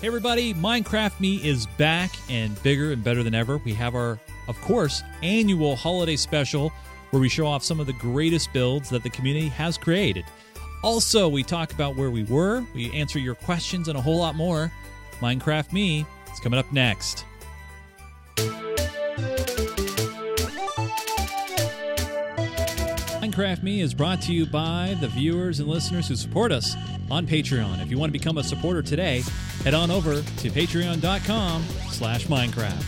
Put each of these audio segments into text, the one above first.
Hey everybody, Minecraft Me is back and bigger and better than ever. We have our, of course, annual holiday special where we show off some of the greatest builds that the community has created. Also, we talk about where we were, we answer your questions, and a whole lot more. Minecraft Me is coming up next. Minecraft Me is brought to you by the viewers and listeners who support us on Patreon. If you want to become a supporter today, head on over to patreon.com slash Minecraft.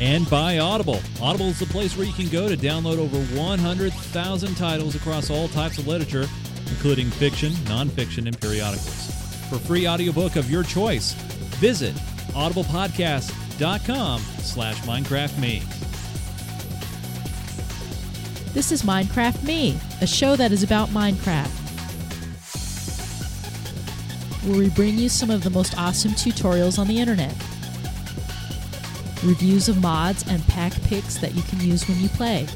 And by Audible. Audible is the place where you can go to download over 100,000 titles across all types of literature, including fiction, nonfiction, and periodicals. For free audiobook of your choice, visit audiblepodcast.com slash minecraftme. This is Minecraft Me, a show that is about Minecraft. Where we bring you some of the most awesome tutorials on the internet. Reviews of mods and pack picks that you can use when you play.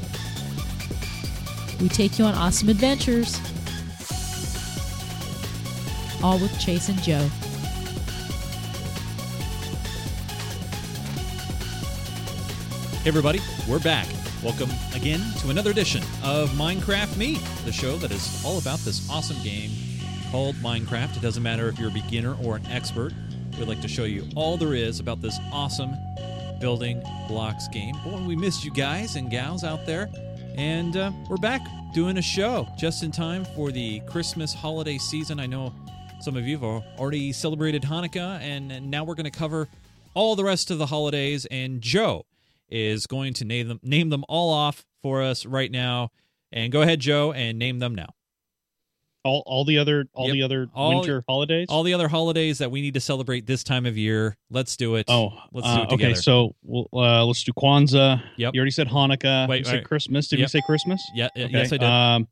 We take you on awesome adventures. All with Chase and Joe. Hey everybody, we're back. Welcome again to another edition of Minecraft Me, the show that is all about this awesome game called Minecraft. It doesn't matter if you're a beginner or an expert. We'd like to show you all there is about this awesome building blocks game. Boy, we missed you guys and gals out there. And uh, we're back doing a show just in time for the Christmas holiday season. I know some of you have already celebrated Hanukkah, and, now we're going to cover all the rest of the holidays. And Joe is going to name them name them all off for us right now. And go ahead, Joe, and name them now. All all the other all Yep. the other All- winter holidays. All the other holidays that we need to celebrate this time of year. Let's do it. oh, let's uh, do it together. okay. So we'll, uh, let's do Kwanzaa. Yep. You already said Hanukkah. Wait, you said wait. Christmas. Did Yep. you say Christmas? yeah, Okay. yes, I did. Um,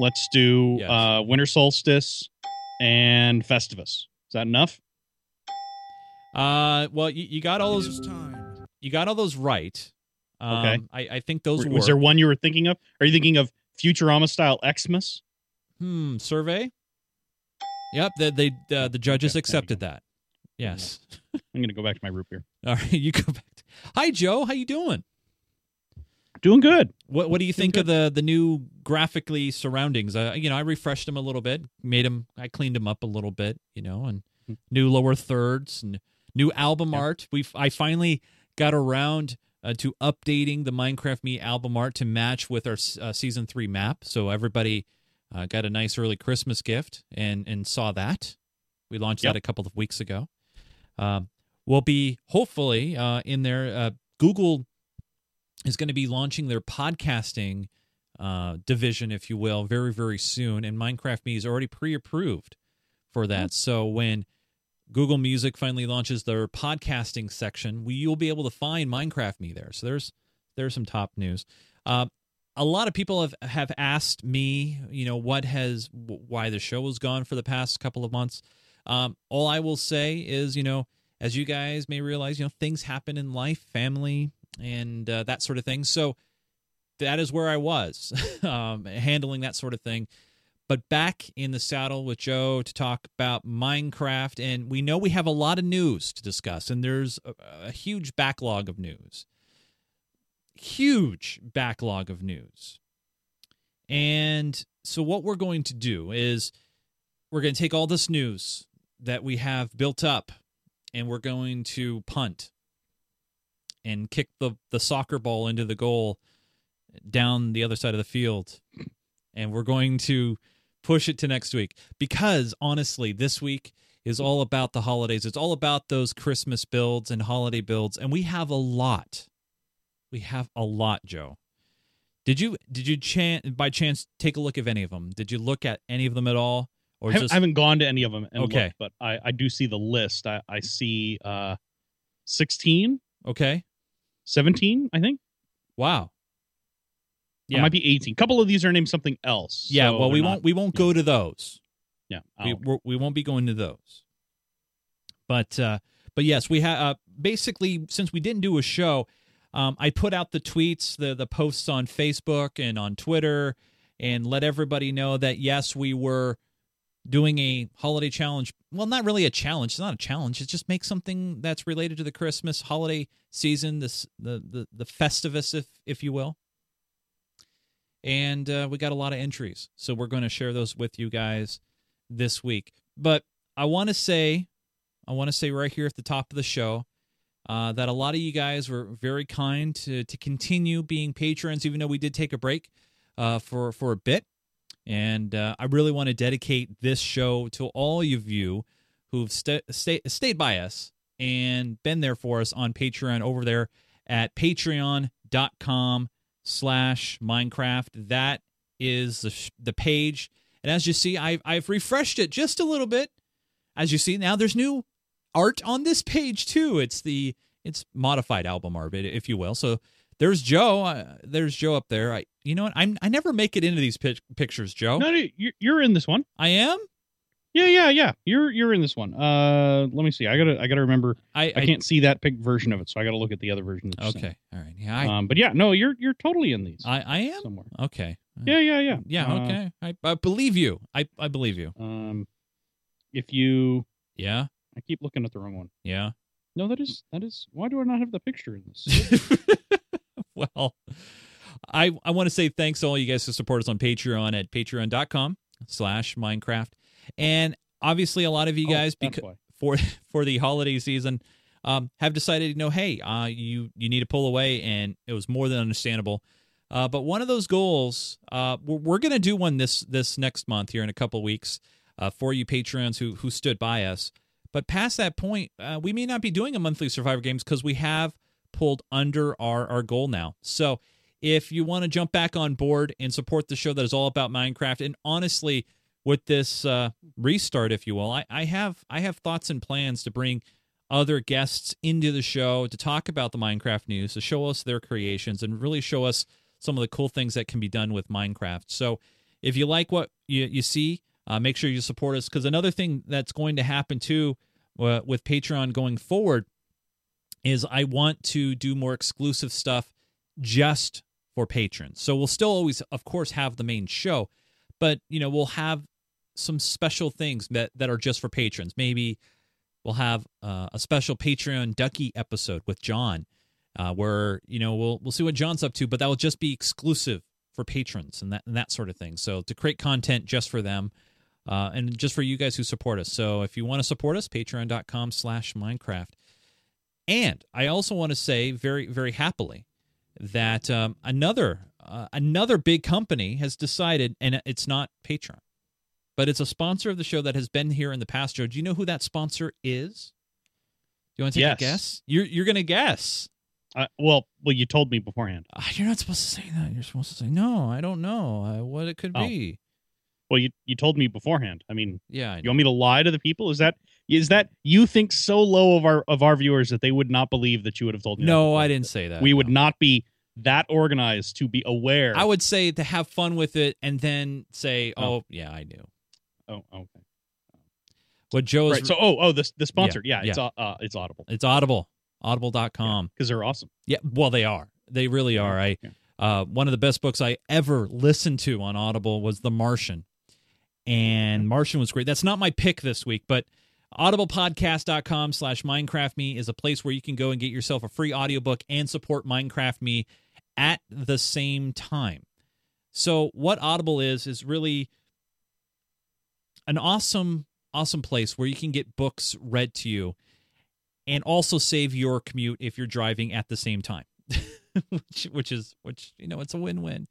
let's do Yes. uh, winter solstice and Festivus. Is that enough? uh, well, you, you got all those. You got all those right. Um, Okay. I, I think those were was there one you were thinking of? Are you thinking of Futurama style Xmas? Hmm. Survey. Yep. The they the, the judges Okay, accepted that. Yes. I'm going to go back to my root beer. All right. You go back. To, Hi, Joe. How you doing? Doing good. What What do you Doing think of the the new graphically surroundings? Uh, you know, I refreshed them a little bit, made them, I cleaned them up a little bit, you know, and Hmm. new lower thirds and new album Yeah. art. We I finally got around uh, to updating the Minecraft Me album art to match with our uh, season three map, so everybody uh, got a nice early Christmas gift and and saw that. We launched Yep. that a couple of weeks ago. Um, we'll be hopefully uh, in there. Uh, Google is going to be launching their podcasting uh, division, if you will, very, very soon. And Minecraft Me is already pre approved for that. So when Google Music finally launches their podcasting section, we, you'll be able to find Minecraft Me there. So there's there's some top news. Uh, a lot of people have, have asked me, you know, what has why the show was gone for the past couple of months. Um, all I will say is, you know, as you guys may realize, you know, things happen in life, family, and uh, that sort of thing. So that is where I was um, handling that sort of thing. But back in the saddle with Joe to talk about Minecraft, and we know we have a lot of news to discuss, and there's a, a huge backlog of news. Huge backlog of news. And so, what we're going to do is we're going to take all this news that we have built up and we're going to punt and kick the, the soccer ball into the goal down the other side of the field. And we're going to push it to next week because honestly, this week is all about the holidays. It's all about those Christmas builds and holiday builds. And we have a lot. We have a lot, Joe. Did you did you chan- by chance take a look at any of them? Did you look at any of them at all, or I haven't, just I haven't gone to any of them Okay. looked, but I, I do see the list. I, I see uh, 16, okay? 17, I think. Wow. It might be 18. A couple of these are named something else. Yeah, so well, we won't not- we won't go to those. Yeah. We we're, we won't be going to those. But uh, but yes, we have uh, basically since we didn't do a show, um, I put out the tweets, the the posts on Facebook and on Twitter, and let everybody know that yes, we were doing a holiday challenge. Well, not really a challenge. It's not a challenge. It's just make something that's related to the Christmas holiday season, this the the the Festivus, if if you will. And uh, we got a lot of entries, so we're going to share those with you guys this week. But I want to say, I want to say right here at the top of the show. Uh, that a lot of you guys were very kind to, to continue being patrons, even though we did take a break uh, for for a bit. And uh, I really want to dedicate this show to all of you who've st- stay- stayed by us and been there for us on Patreon over there at patreon.com slash Minecraft. That is the, sh- the page. And as you see, I've, I've refreshed it just a little bit. As you see, now there's new art on this page too. It's the it's modified album art, if you will. So there's Joe. Uh, there's Joe up there. I, you know what? I'm I never make it into these pic- pictures, Joe. No, no, you're, you're in this one. I am. Yeah, yeah, yeah. You're you're in this one. Uh, let me see. I gotta I gotta remember. I, I, can't see that pic version of it, so I gotta look at the other version. That you sent. Okay. All right. Yeah. I, Um, but yeah, no, you're you're totally in these I, I am. somewhere. Okay. Yeah, yeah, yeah. Yeah. Uh, Okay. I, I believe you. I I believe you. Um, if you, Yeah. I keep looking at the wrong one. Yeah. No, that is that is. Why do I not have the picture in this? well, I I want to say thanks to all you guys who support us on Patreon at patreon.com slash Minecraft. And obviously a lot of you Oh, guys because for for the holiday season um, have decided you know hey uh, you you need to pull away and it was more than understandable. Uh, but one of those goals uh, we're, we're going to do one this this next month here in a couple weeks uh, for you patrons who who stood by us. But past that point uh, we may not be doing a monthly survivor games because we have pulled under our our goal now. So if you want to jump back on board and support the show that is all about minecraft and honestly with this uh, restart, if you will, I, I have I have thoughts and plans to bring other guests into the show to talk about the Minecraft news, to show us their creations, and really show us some of the cool things that can be done with Minecraft. So, if you like what you, you see, uh, make sure you support us. Because another thing that's going to happen too uh, with Patreon going forward is I want to do more exclusive stuff just for patrons. So we'll still always, of course, have the main show, but you know we'll have some special things that that are just for patrons. Maybe we'll have uh, a special Patreon Ducky episode with John, uh, where you know we'll we'll see what John's up to, but that will just be exclusive for patrons and that and that sort of thing. So to create content just for them. Uh, and just for you guys who support us. So if you want to support us, patreon.com slash Minecraft. And I also want to say very, very happily that um, another uh, another big company has decided, and it's not Patreon, but it's a sponsor of the show that has been here in the past. Joe, do you know who that sponsor is? Do you want to take Yes. a guess? You're you're gonna guess. Uh, well, well, you told me beforehand. Uh, you're not supposed to say that. You're supposed to say no. I don't know uh, what it could Oh. be. Well, you you told me beforehand. I mean, Yeah, I you want me to lie to the people? Is that is that you think so low of our of our viewers that they would not believe that you would have told me? no? I didn't say that. We would not be that organized to be aware. I would say to have fun with it and then say, Oh. "Oh, yeah, I knew." Oh, okay. What Joe Right. So, oh, oh, the the sponsor. Yeah, yeah. it's uh, uh, it's Audible it's Audible, audible.com. because they're awesome. Yeah, well, they are. They really are. I Yeah. uh, one of the best books I ever listened to on Audible was The Martian, and Martian was great. That's not my pick this week, but audiblepodcast.com slash minecraft me is a place where you can go and get yourself a free audiobook and support minecraft me at the same time so what audible is is really an awesome awesome place where you can get books read to you and also save your commute if you're driving at the same time which which is which you know it's a win-win.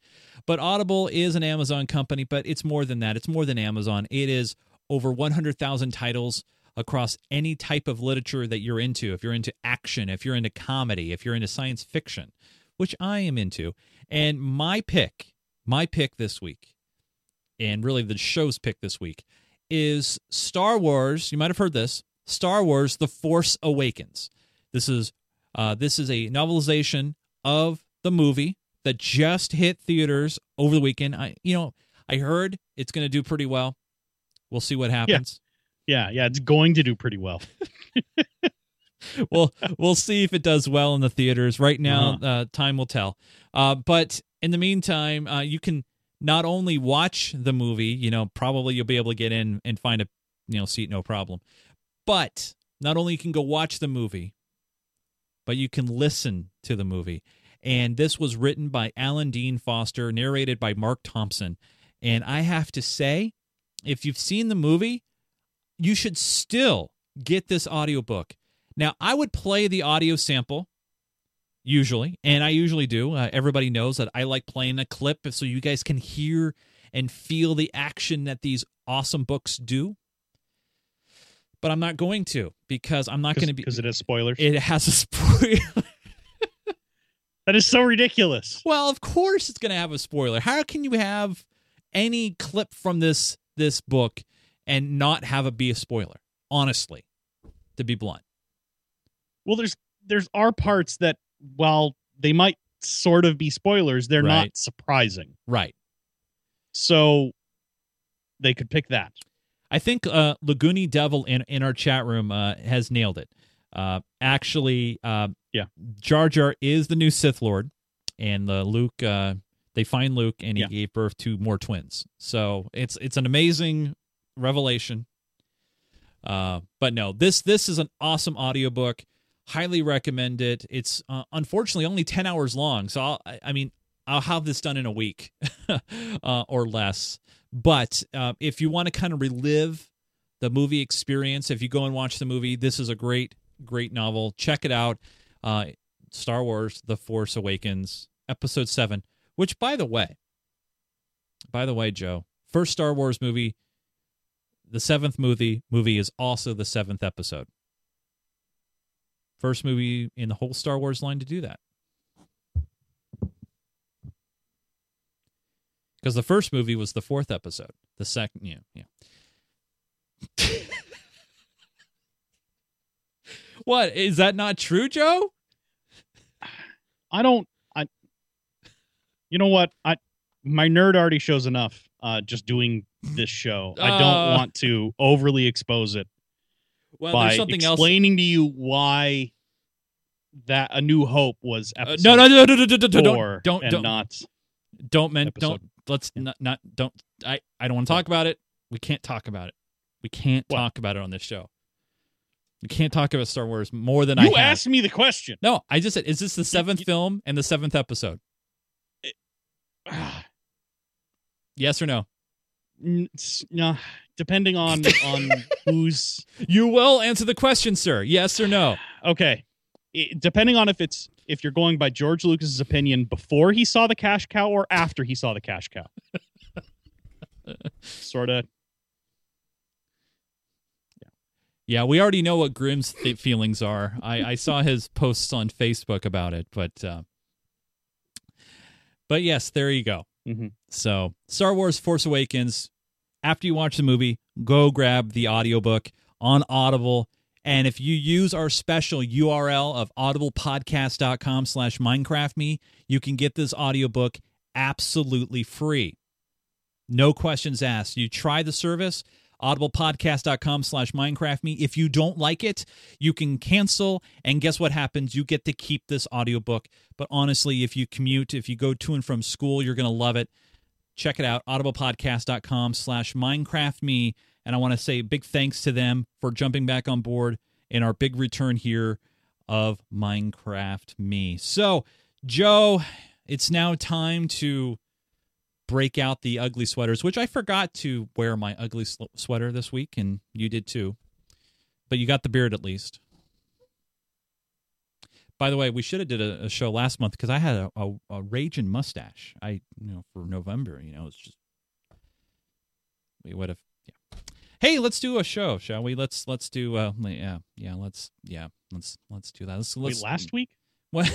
But audible is an amazon company but it's more than that. It's more than amazon. It is over 100000 titles across any type of literature that you're into. If you're into action if you're into comedy if you're into science fiction which i am into. And my pick my pick this week and really the show's pick this week is Star Wars. You might have heard this. Star Wars: The Force Awakens. This is uh, this is a novelization of the movie that just hit theaters over the weekend. I you know I heard it's going to do pretty well. We'll see what happens. Yeah, yeah, yeah it's going to do pretty well. we'll we'll see if it does well in the theaters. Right now, Uh-huh. uh, time will tell. Uh, but in the meantime, uh, you can not only watch the movie, you know, probably you'll be able to get in and find a you know seat no problem, but not only you can go watch the movie, but you can listen to the movie. And this was written by Alan Dean Foster, narrated by Marc Thompson. And I have to say, if you've seen the movie, you should still get this audiobook. Now, I would play the audio sample usually, and I usually do. Uh, everybody knows that I like playing a clip so you guys can hear and feel the action that these awesome books do. But I'm not going to because I'm not going to be because it has spoilers. It has a spoiler. that is so ridiculous. Well, of course it's going to have a spoiler. How can you have any clip from this this book and not have it be a spoiler? Honestly, to be blunt. Well, there's there's are parts that while they might sort of be spoilers, they're Right. not surprising. Right. So they could pick that. I think uh, Laguni Devil in in our chat room uh, has nailed it. Uh, actually, uh, Yeah. Jar Jar is the new Sith Lord, and the Luke. Uh, they find Luke, and he Yeah. gave birth to more twins. So it's it's an amazing revelation. Uh, but no, this this is an awesome audiobook. Highly recommend it. It's uh, unfortunately only ten hours long, so I'll, I, mean I'll have this done in a week uh, or less. But uh, if you want to kind of relive the movie experience, if you go and watch the movie, this is a great great novel. Check it out. Uh, Star Wars: The Force Awakens, Episode Seven. Which, by the way, by the way, Joe, first Star Wars movie the seventh movie movie is also the seventh episode. First movie in the whole Star Wars line to do that. Because the first movie was the fourth episode. The second, yeah, yeah. what is that not true, Joe? I don't. I. You know what? I my nerd already shows enough. Uh, just doing this show, I Uh. don't want to overly expose it Well, by there's something else. explaining to you why that A New Hope was Uh, episode no, no, no, no, no, no, no, don't, don't, don't, not. don't, episode. don't. Let's Yeah. not, not, don't. I, I don't want to talk about it. We can't talk about it. We can't What? talk about it on this show. We can't talk about Star Wars more than I You asked me the question. No, I just said, is this the seventh you- film and the seventh episode? Yes or no? N- no, depending on on who's You will answer the question, sir. Yes or no? okay. It- depending on if it's if you're going by George Lucas's opinion before he saw the cash cow or after he saw the cash cow. sort of. Yeah, yeah, we already know what Grim's th- feelings are. I, I saw his posts on Facebook about it, but uh, but yes, there you go. Mhm. So, Star Wars Force Awakens, after you watch the movie, go grab the audiobook on Audible. And if you use our special URL of audiblepodcast.com slash minecraftme, you can get this audiobook absolutely free. No questions asked. You try the service, audiblepodcast.com slash minecraftme. If you don't like it, you can cancel. And guess what happens? You get to keep this audiobook. But honestly, if you commute, if you go to and from school, you're going to love it. Check it out, audiblepodcast.com slash minecraftme. And I want to say big thanks to them for jumping back on board in our big return here of Minecraft Me. So, Joe, it's now time to break out the ugly sweaters, which I forgot to wear my ugly sl- sweater this week, and you did too. But you got the beard at least. By the way, we should have did a, a show last month because I had a, a, a raging mustache. I you know for November, you know, it's just we would have. Hey, let's do a show, shall we? Let's let's do. Uh, yeah, yeah. Let's yeah. Let's let's do that. Let's, let's Wait, last week, what?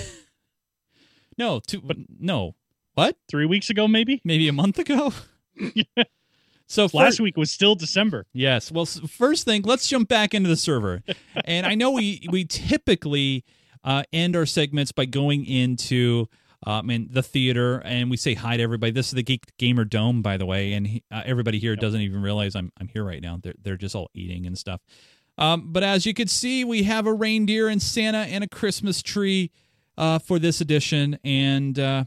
no, two. But no. What? three weeks ago, maybe. Maybe a month ago. so Last week was still December. yes. Well, first thing, let's jump back into the server. and I know we we typically uh, end our segments by going into um, in the theater and we say hi to everybody. This is the Geek Gamer Dome, by the way, and he, uh, everybody here doesn't even realize I'm I'm here right now. They're they're just all eating and stuff. Um, but as you can see, we have a reindeer and Santa and a Christmas tree uh, for this edition, and uh,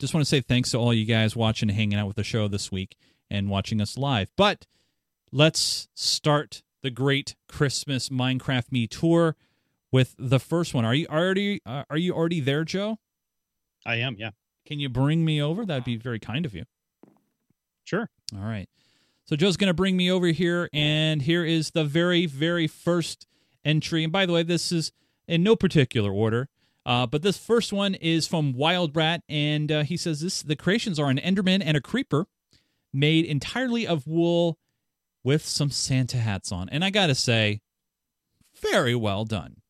just want to say thanks to all you guys watching and hanging out with the show this week and watching us live. But let's start the great Christmas Minecraft Me tour with the first one. Are you already uh, are you already there, Joe? I am. Yeah. Can you bring me over? That'd be very kind of you. Sure. All right. So Joe's going to bring me over here, and here is the very, very first entry. And by the way, this is in no particular order, uh, but this first one is from Wild Rat, and uh, he says this: the creations are an Enderman and a Creeper, made entirely of wool, with some Santa hats on. And I got to say, very well done.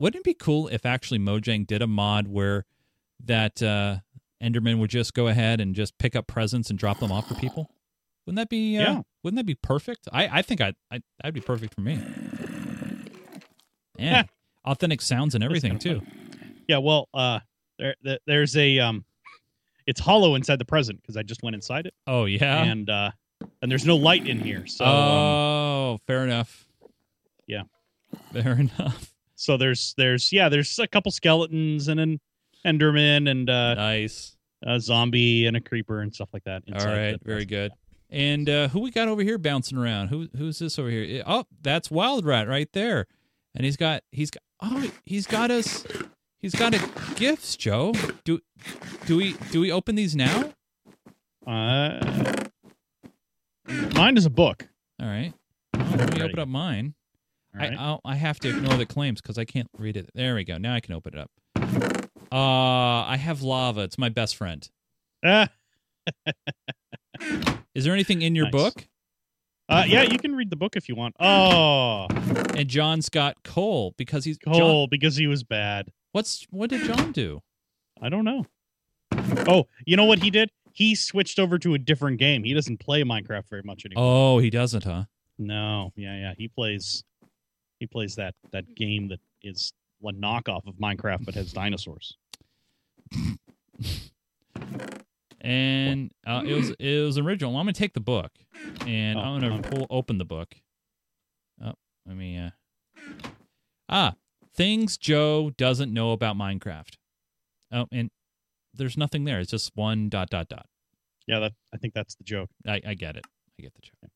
Wouldn't it be cool if actually Mojang did a mod where that uh, Enderman would just go ahead and just pick up presents and drop them off for people? Wouldn't that be? Uh, Yeah. Wouldn't that be perfect? I, I think I, I that'd be perfect for me. Yeah, authentic sounds and everything too. Yeah. Well, uh, there, there there's a um, it's hollow inside the present because I just went inside it, Oh yeah. and uh, and there's no light in here. So um, oh, fair enough. Yeah. Fair enough. So there's there's yeah there's a couple skeletons and an Enderman and uh, Nice. a zombie and a creeper and stuff like that. All right, very good. And uh, who we got over here bouncing around? Who who's this over here? Oh, that's Wild Rat right there. And he's got he's got oh he's got us he's got a gifts, Joe. Do do we do we open these now? Uh, mine is a book. All right. Let me open up mine. Right. I I'll, I have to ignore the claims because I can't read it. There we go. Now I can open it up. Uh, I have lava. It's my best friend. Ah, Is there anything in your Nice. book? uh, yeah, you can read the book if you want. Oh, And John's got coal because he's John- Cole, because he was bad. what's what did John do? I don't know. Oh, you know what he did? He switched over to a different game. He doesn't play Minecraft very much anymore. Oh, he doesn't, huh? No, yeah, yeah. He plays he plays that that game that is a knockoff of Minecraft but has dinosaurs. And uh, it was it was original. I'm gonna take the book, and Oh, I'm gonna pull open the book. Oh, let me. Uh... Ah, things Joe doesn't know about Minecraft. Oh, and there's nothing there. It's just one dot dot dot. Yeah, that I think that's the joke. I, I get it. I get the joke.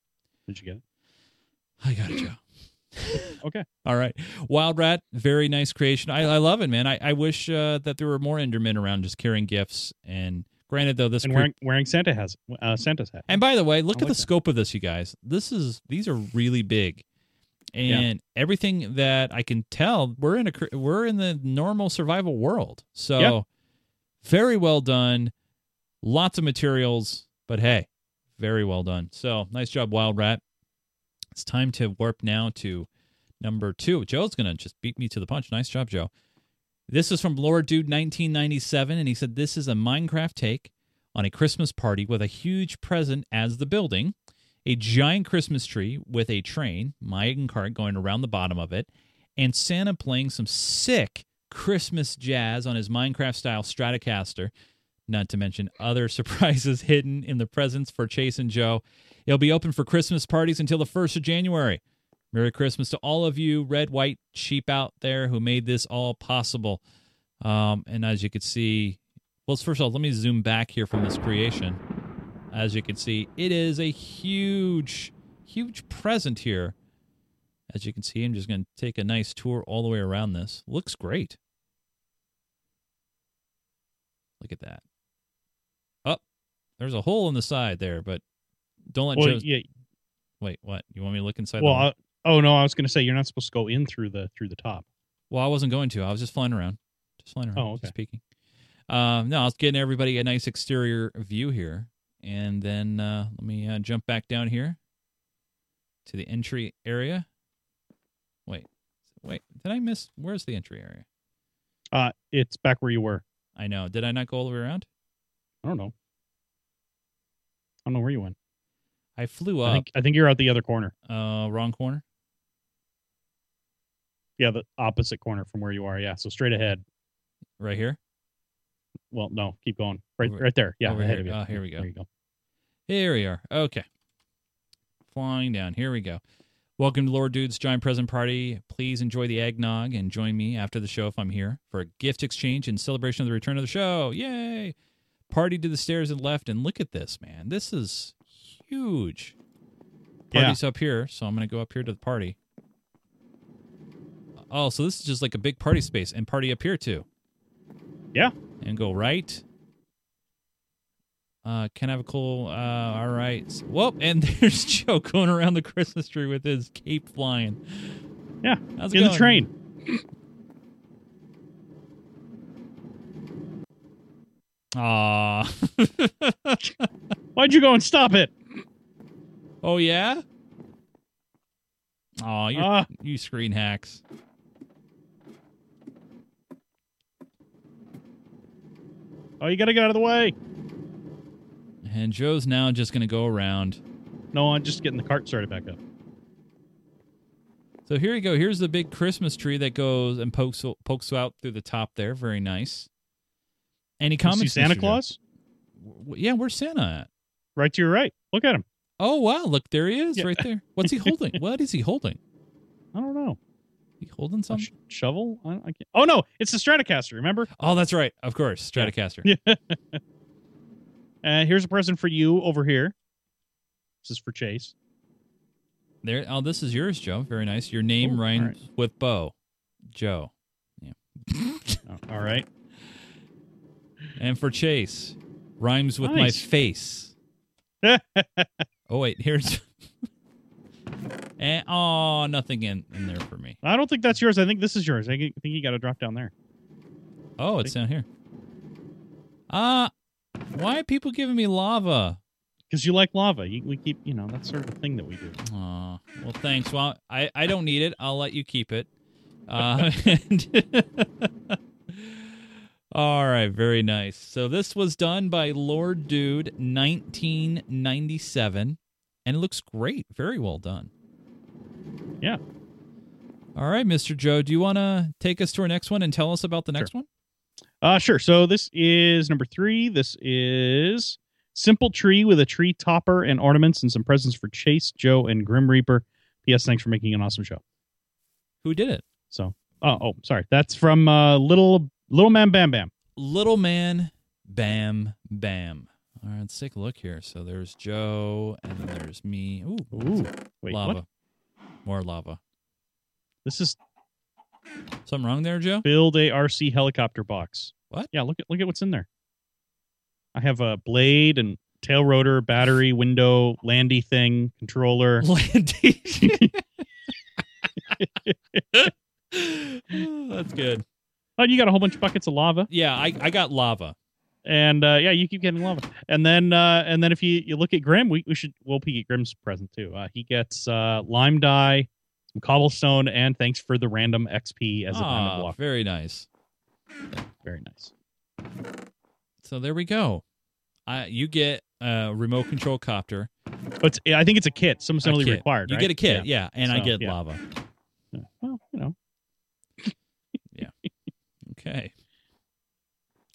Did you get it? I got it, Joe. Okay. All right. Wild Rat, very nice creation. I, I love it, man. I, I wish uh, that there were more Endermen around just carrying gifts. And granted, though, this And wearing wearing Santa has uh, Santa's hat. And by the way, look I at the that. scope of this, you guys. This is these are really big, and everything that I can tell, we're in a we're in the normal survival world. So, Yeah. very well done. Lots of materials, but hey, very well done. So, nice job, Wild Rat. It's time to warp now to number two. Joe's gonna just beat me to the punch. Nice job, Joe. This is from Lord Dude 1997, and he said this is a Minecraft take on a Christmas party with a huge present as the building, a giant Christmas tree with a train, minecart going around the bottom of it, and Santa playing some sick Christmas jazz on his Minecraft style Stratocaster. Not to mention other surprises hidden in the presents for Chase and Joe. It'll be open for Christmas parties until the 1st of January. Merry Christmas to all of you red, white sheep out there who made this all possible. Um, and as you can see, well, first of all, let me zoom back here from this creation. As you can see, it is a huge, huge present here. As you can see, I'm just going to take a nice tour all the way around this. Looks great. Look at that. Oh, there's a hole in the side there, but don't let well, Joe. yeah. Wait, what? You want me to look inside? Well, the uh, oh no, I was going to say you're not supposed to go in through the through the top. Well, I wasn't going to. I was just flying around. Just flying around. Oh, okay. Just peeking. Um, no, I was getting everybody a nice exterior view here. And then uh, let me uh, jump back down here to the entry area. Wait. Wait. Did I miss? Where's the entry area? Uh, it's back where you were. I know. Did I not go all the way around? I don't know. I don't know where you went. I flew I up. think I think you're out the other corner. Uh, wrong corner. Yeah, the opposite corner from where you are. Yeah, so straight ahead. Right here. Well, no, keep going. Right, Over- right there. Yeah, over ahead here. of you. Oh, here we go. There you go. Here we are. Okay. Flying down. Here we go. Welcome to Lord Dude's Giant Present Party. Please enjoy the eggnog and join me after the show if I'm here for a gift exchange in celebration of the return of the show. Yay! Party to the stairs and left, and look at this, man. This is huge. Yeah. Party's up here, so I'm going to go up here to the party. Oh, so this is just like a big party space, and party up here too. Yeah. And go right. Uh, can I have a cool. Uh, all right. Whoop! And there's Joe going around the Christmas tree with his cape flying. Yeah. How's it In the train. Aw. Why'd you go and stop it? Oh yeah. Aw, you Ah. you screen hacks. Oh, you gotta get out of the way. And Joe's now just gonna go around. No, I'm just getting the cart started back up. So here you go. Here's the big Christmas tree that goes and pokes pokes out through the top there. Very nice. Any comments? Santa. Joe? Claus? Yeah, where's Santa at? Right to your right. Look at him. Oh wow, look there he is, Yeah. right there. What's he holding? what is he holding? I don't know. He holding something? sh- shovel? I, I can't. Oh no, it's a Stratocaster. Remember? Oh, that's right. Of course, Stratocaster. Yeah. Uh, here's a present for you over here. This is for Chase. There. Oh, this is yours, Joe. Very nice. Your name Oh, rhymes right. with Bo, Joe. Oh, all right. And for Chase, rhymes with my face. Oh wait, here's. and oh, nothing in in there for me. I don't think that's yours. I think this is yours. I think you got to drop down there. Oh, it's down here. Uh why are people giving me lava? Because you like lava. You, we keep, you know, that's sort of the thing that we do. Aw, well, thanks. Well, I, I don't need it. I'll let you keep it. Uh, and- all right, very nice. So this was done by Lord Dude, 1997, and it looks great. Very well done. Yeah. All right, Mr. Joe, do you want to take us to our next one and tell us about the next one? Uh, sure. So this is number three. This is Simple Tree with a tree topper and ornaments and some presents for Chase, Joe, and Grim Reaper. P.S. Thanks for making an awesome show. Who did it? So, oh, oh, sorry. That's from uh, Little Little Man Bam Bam. Little Man Bam Bam. All right, let's take a look here. So there's Joe, and then there's me. Ooh, Ooh, wait, lava. what? More lava. This is Something wrong there, Joe? build a RC helicopter box. What? Yeah, look at look at what's in there. I have a blade and tail rotor, battery, window, landy thing, controller. Landy. Oh, That's good. Oh, you got a whole bunch of buckets of lava, Yeah, I, I got lava. And uh, yeah, you keep getting lava. And then uh, and then if you, you look at Grim, we, we should we'll peek at Grim's present too. Uh, he gets uh, lime dye, some cobblestone, and thanks for the random XP as a diamond Ah, block. very nice. Very nice. So there we go. I you get a remote control copter. But it's, I think it's a kit, some assembly kit. required. You right? get a kit, yeah, and I get yeah. lava. Yeah. Well, you know. Yeah. Okay.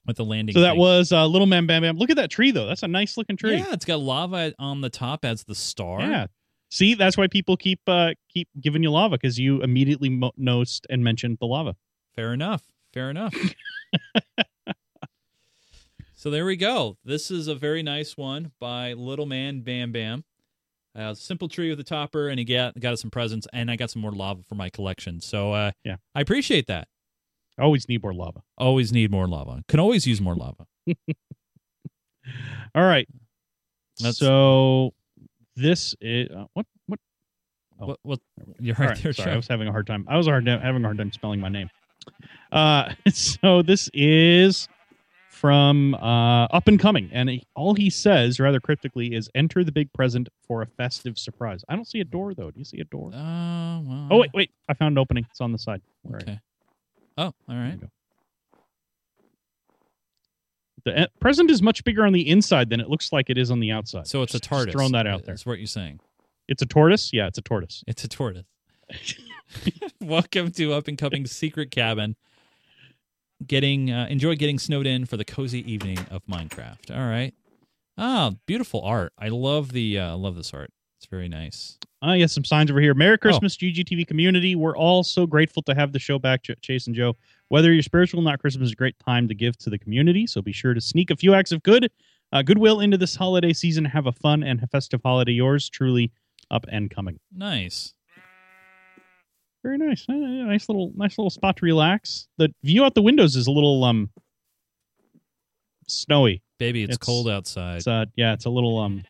With the landing. So that thing. was uh, Little Man Bam Bam. Look at that tree though. That's a nice looking tree. Yeah, it's got lava on the top as the star. Yeah. See, that's why people keep uh, keep giving you lava because you immediately mo- noticed and mentioned the lava. Fair enough. Fair enough. so there we go. This is a very nice one by Little Man Bam Bam. Uh, simple tree with a topper, and he got got us some presents, and I got some more lava for my collection. So uh, Yeah. I appreciate that. Always need more lava. Always need more lava. Can always use more lava. All right. That's- so this is uh, what what Oh. What? What? You're right, right, there, sorry, I was having a hard time. I was hard having a hard time spelling my name. Uh, so this is from uh, Up and Coming, and he, all he says, rather cryptically, is "Enter the big present for a festive surprise." I don't see a door though. Do you see a door? Uh, well, oh wait, wait! I found an opening. It's on the side. Where Okay. Oh, all right. The uh, present is much bigger on the inside than it looks like it is on the outside. So it's a Just- just tortoise. Throwing that out there. That's what you're saying. It's a tortoise. Yeah, it's a tortoise. It's a tortoise. Welcome to Up and Coming Secret Cabin. Getting uh, enjoy getting snowed in for the cozy evening of Minecraft. All right. Ah, beautiful art. I love the uh, love this art. It's very nice. Uh, yes, some signs over here. Merry Christmas, GGTV community. We're all so grateful to have the show back, Ch- Chase and Joe. Whether you're spiritual or not, Christmas is a great time to give to the community. So be sure to sneak a few acts of good, uh, goodwill into this holiday season. Have a fun and festive holiday. Yours truly, up and coming. Nice. Very nice. Uh, nice little, nice little spot to relax. The view out the windows is a little um snowy. Baby, it's, It's- cold outside. It's uh, yeah, it's a little um,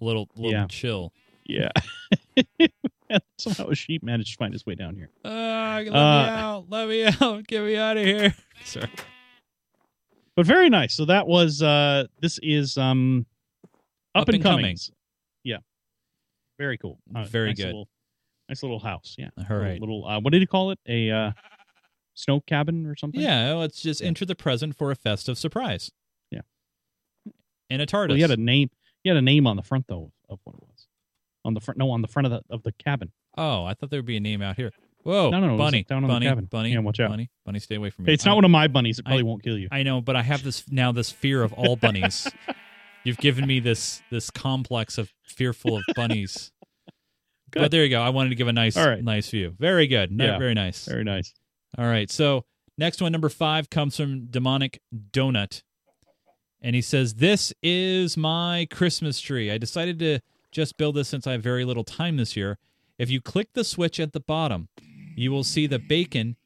little, little yeah. chill. Yeah. Somehow a sheep managed to find his way down here. Uh, let me Uh, out. Let me out. Get me out of here. Sorry. but very nice. So that was uh this is um up, Up and and coming. coming. Yeah. Very cool. Uh, Very nice good. Little, nice little house. Yeah. All Little- Little, uh what did he call it? A uh snow cabin or something? Yeah, let's just Yeah. enter the present for a festive surprise. Yeah. And a TARDIS. Well, he had a name he had a name on the front though of what it was. On the front no, on the front of the of the cabin. oh, I thought there would be a name out here. Whoa, No, no, no, bunny, down on the bunny, cabin. bunny, Yeah, watch out. bunny, bunny, stay away from me. It's not I- one of my bunnies. It probably I- won't kill you. I know, but I have this now this fear of all bunnies. You've given me this this complex of fearful of bunnies. Good. But there you go. I wanted to give a nice right. nice view. Very good. Yeah. Very nice. Very nice. All right. So next one, number five, comes from Demonic Donut. And he says, This is my Christmas tree. I decided to just build this since I have very little time this year. If you click the switch at the bottom, you will see the bacon.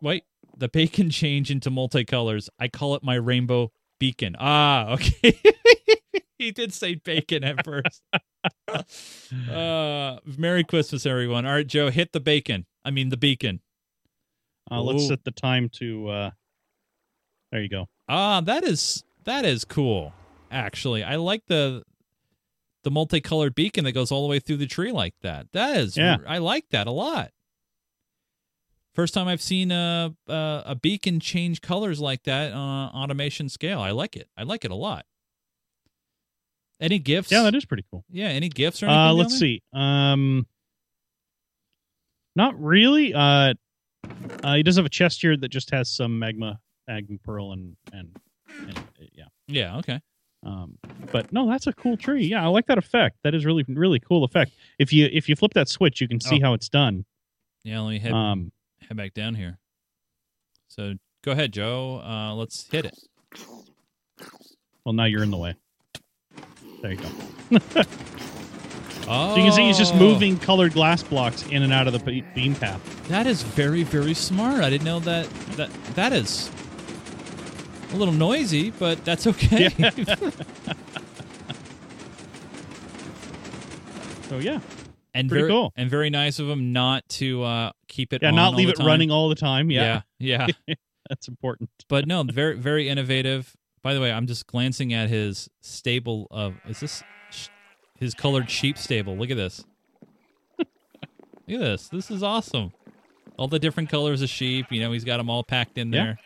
Wait, the bacon change into multicolors. I call it my rainbow beacon. Ah, okay. he did say bacon at first. uh, Merry Christmas, everyone. All right, Joe, hit the bacon. I mean, the beacon. Uh, let's Ooh. set the time to uh there you go. Ah, that is that is cool. Actually, I like the the multicolored beacon that goes all the way through the tree like that. That is, Yeah. I like that a lot. First time I've seen a a, a beacon change colors like that on automation scale. I like it. I like it a lot. Any gifts? Yeah, that is pretty cool. yeah. Any gifts or anything? Uh let's see. Um not really. Uh uh he does have a chest here that just has some magma magma pearl and and, and uh, yeah. Yeah. Okay. Um, but no, that's a cool tree. Yeah, I like that effect. That is really really cool effect. If you if you flip that switch, you can see Oh. how it's done. Yeah. Let me head Um, head back down here. So go ahead, Joe. Uh, let's hit it. well, now you're in the way. There you go. Oh, So you can see he's just moving colored glass blocks in and out of the beam path. That is very, very smart. I didn't know that. That that is a little noisy, but that's okay. So yeah, and Pretty very, cool. And very nice of him not to uh, keep it. yeah, not leave it time. running all the time. Yeah, yeah, yeah. that's important. but no, very, very innovative. By the way, I'm just glancing at his stable of. Is this sh- his colored sheep stable? Look at this. Look at this. This is awesome. All the different colors of sheep. You know, he's got them all packed in Yeah. there.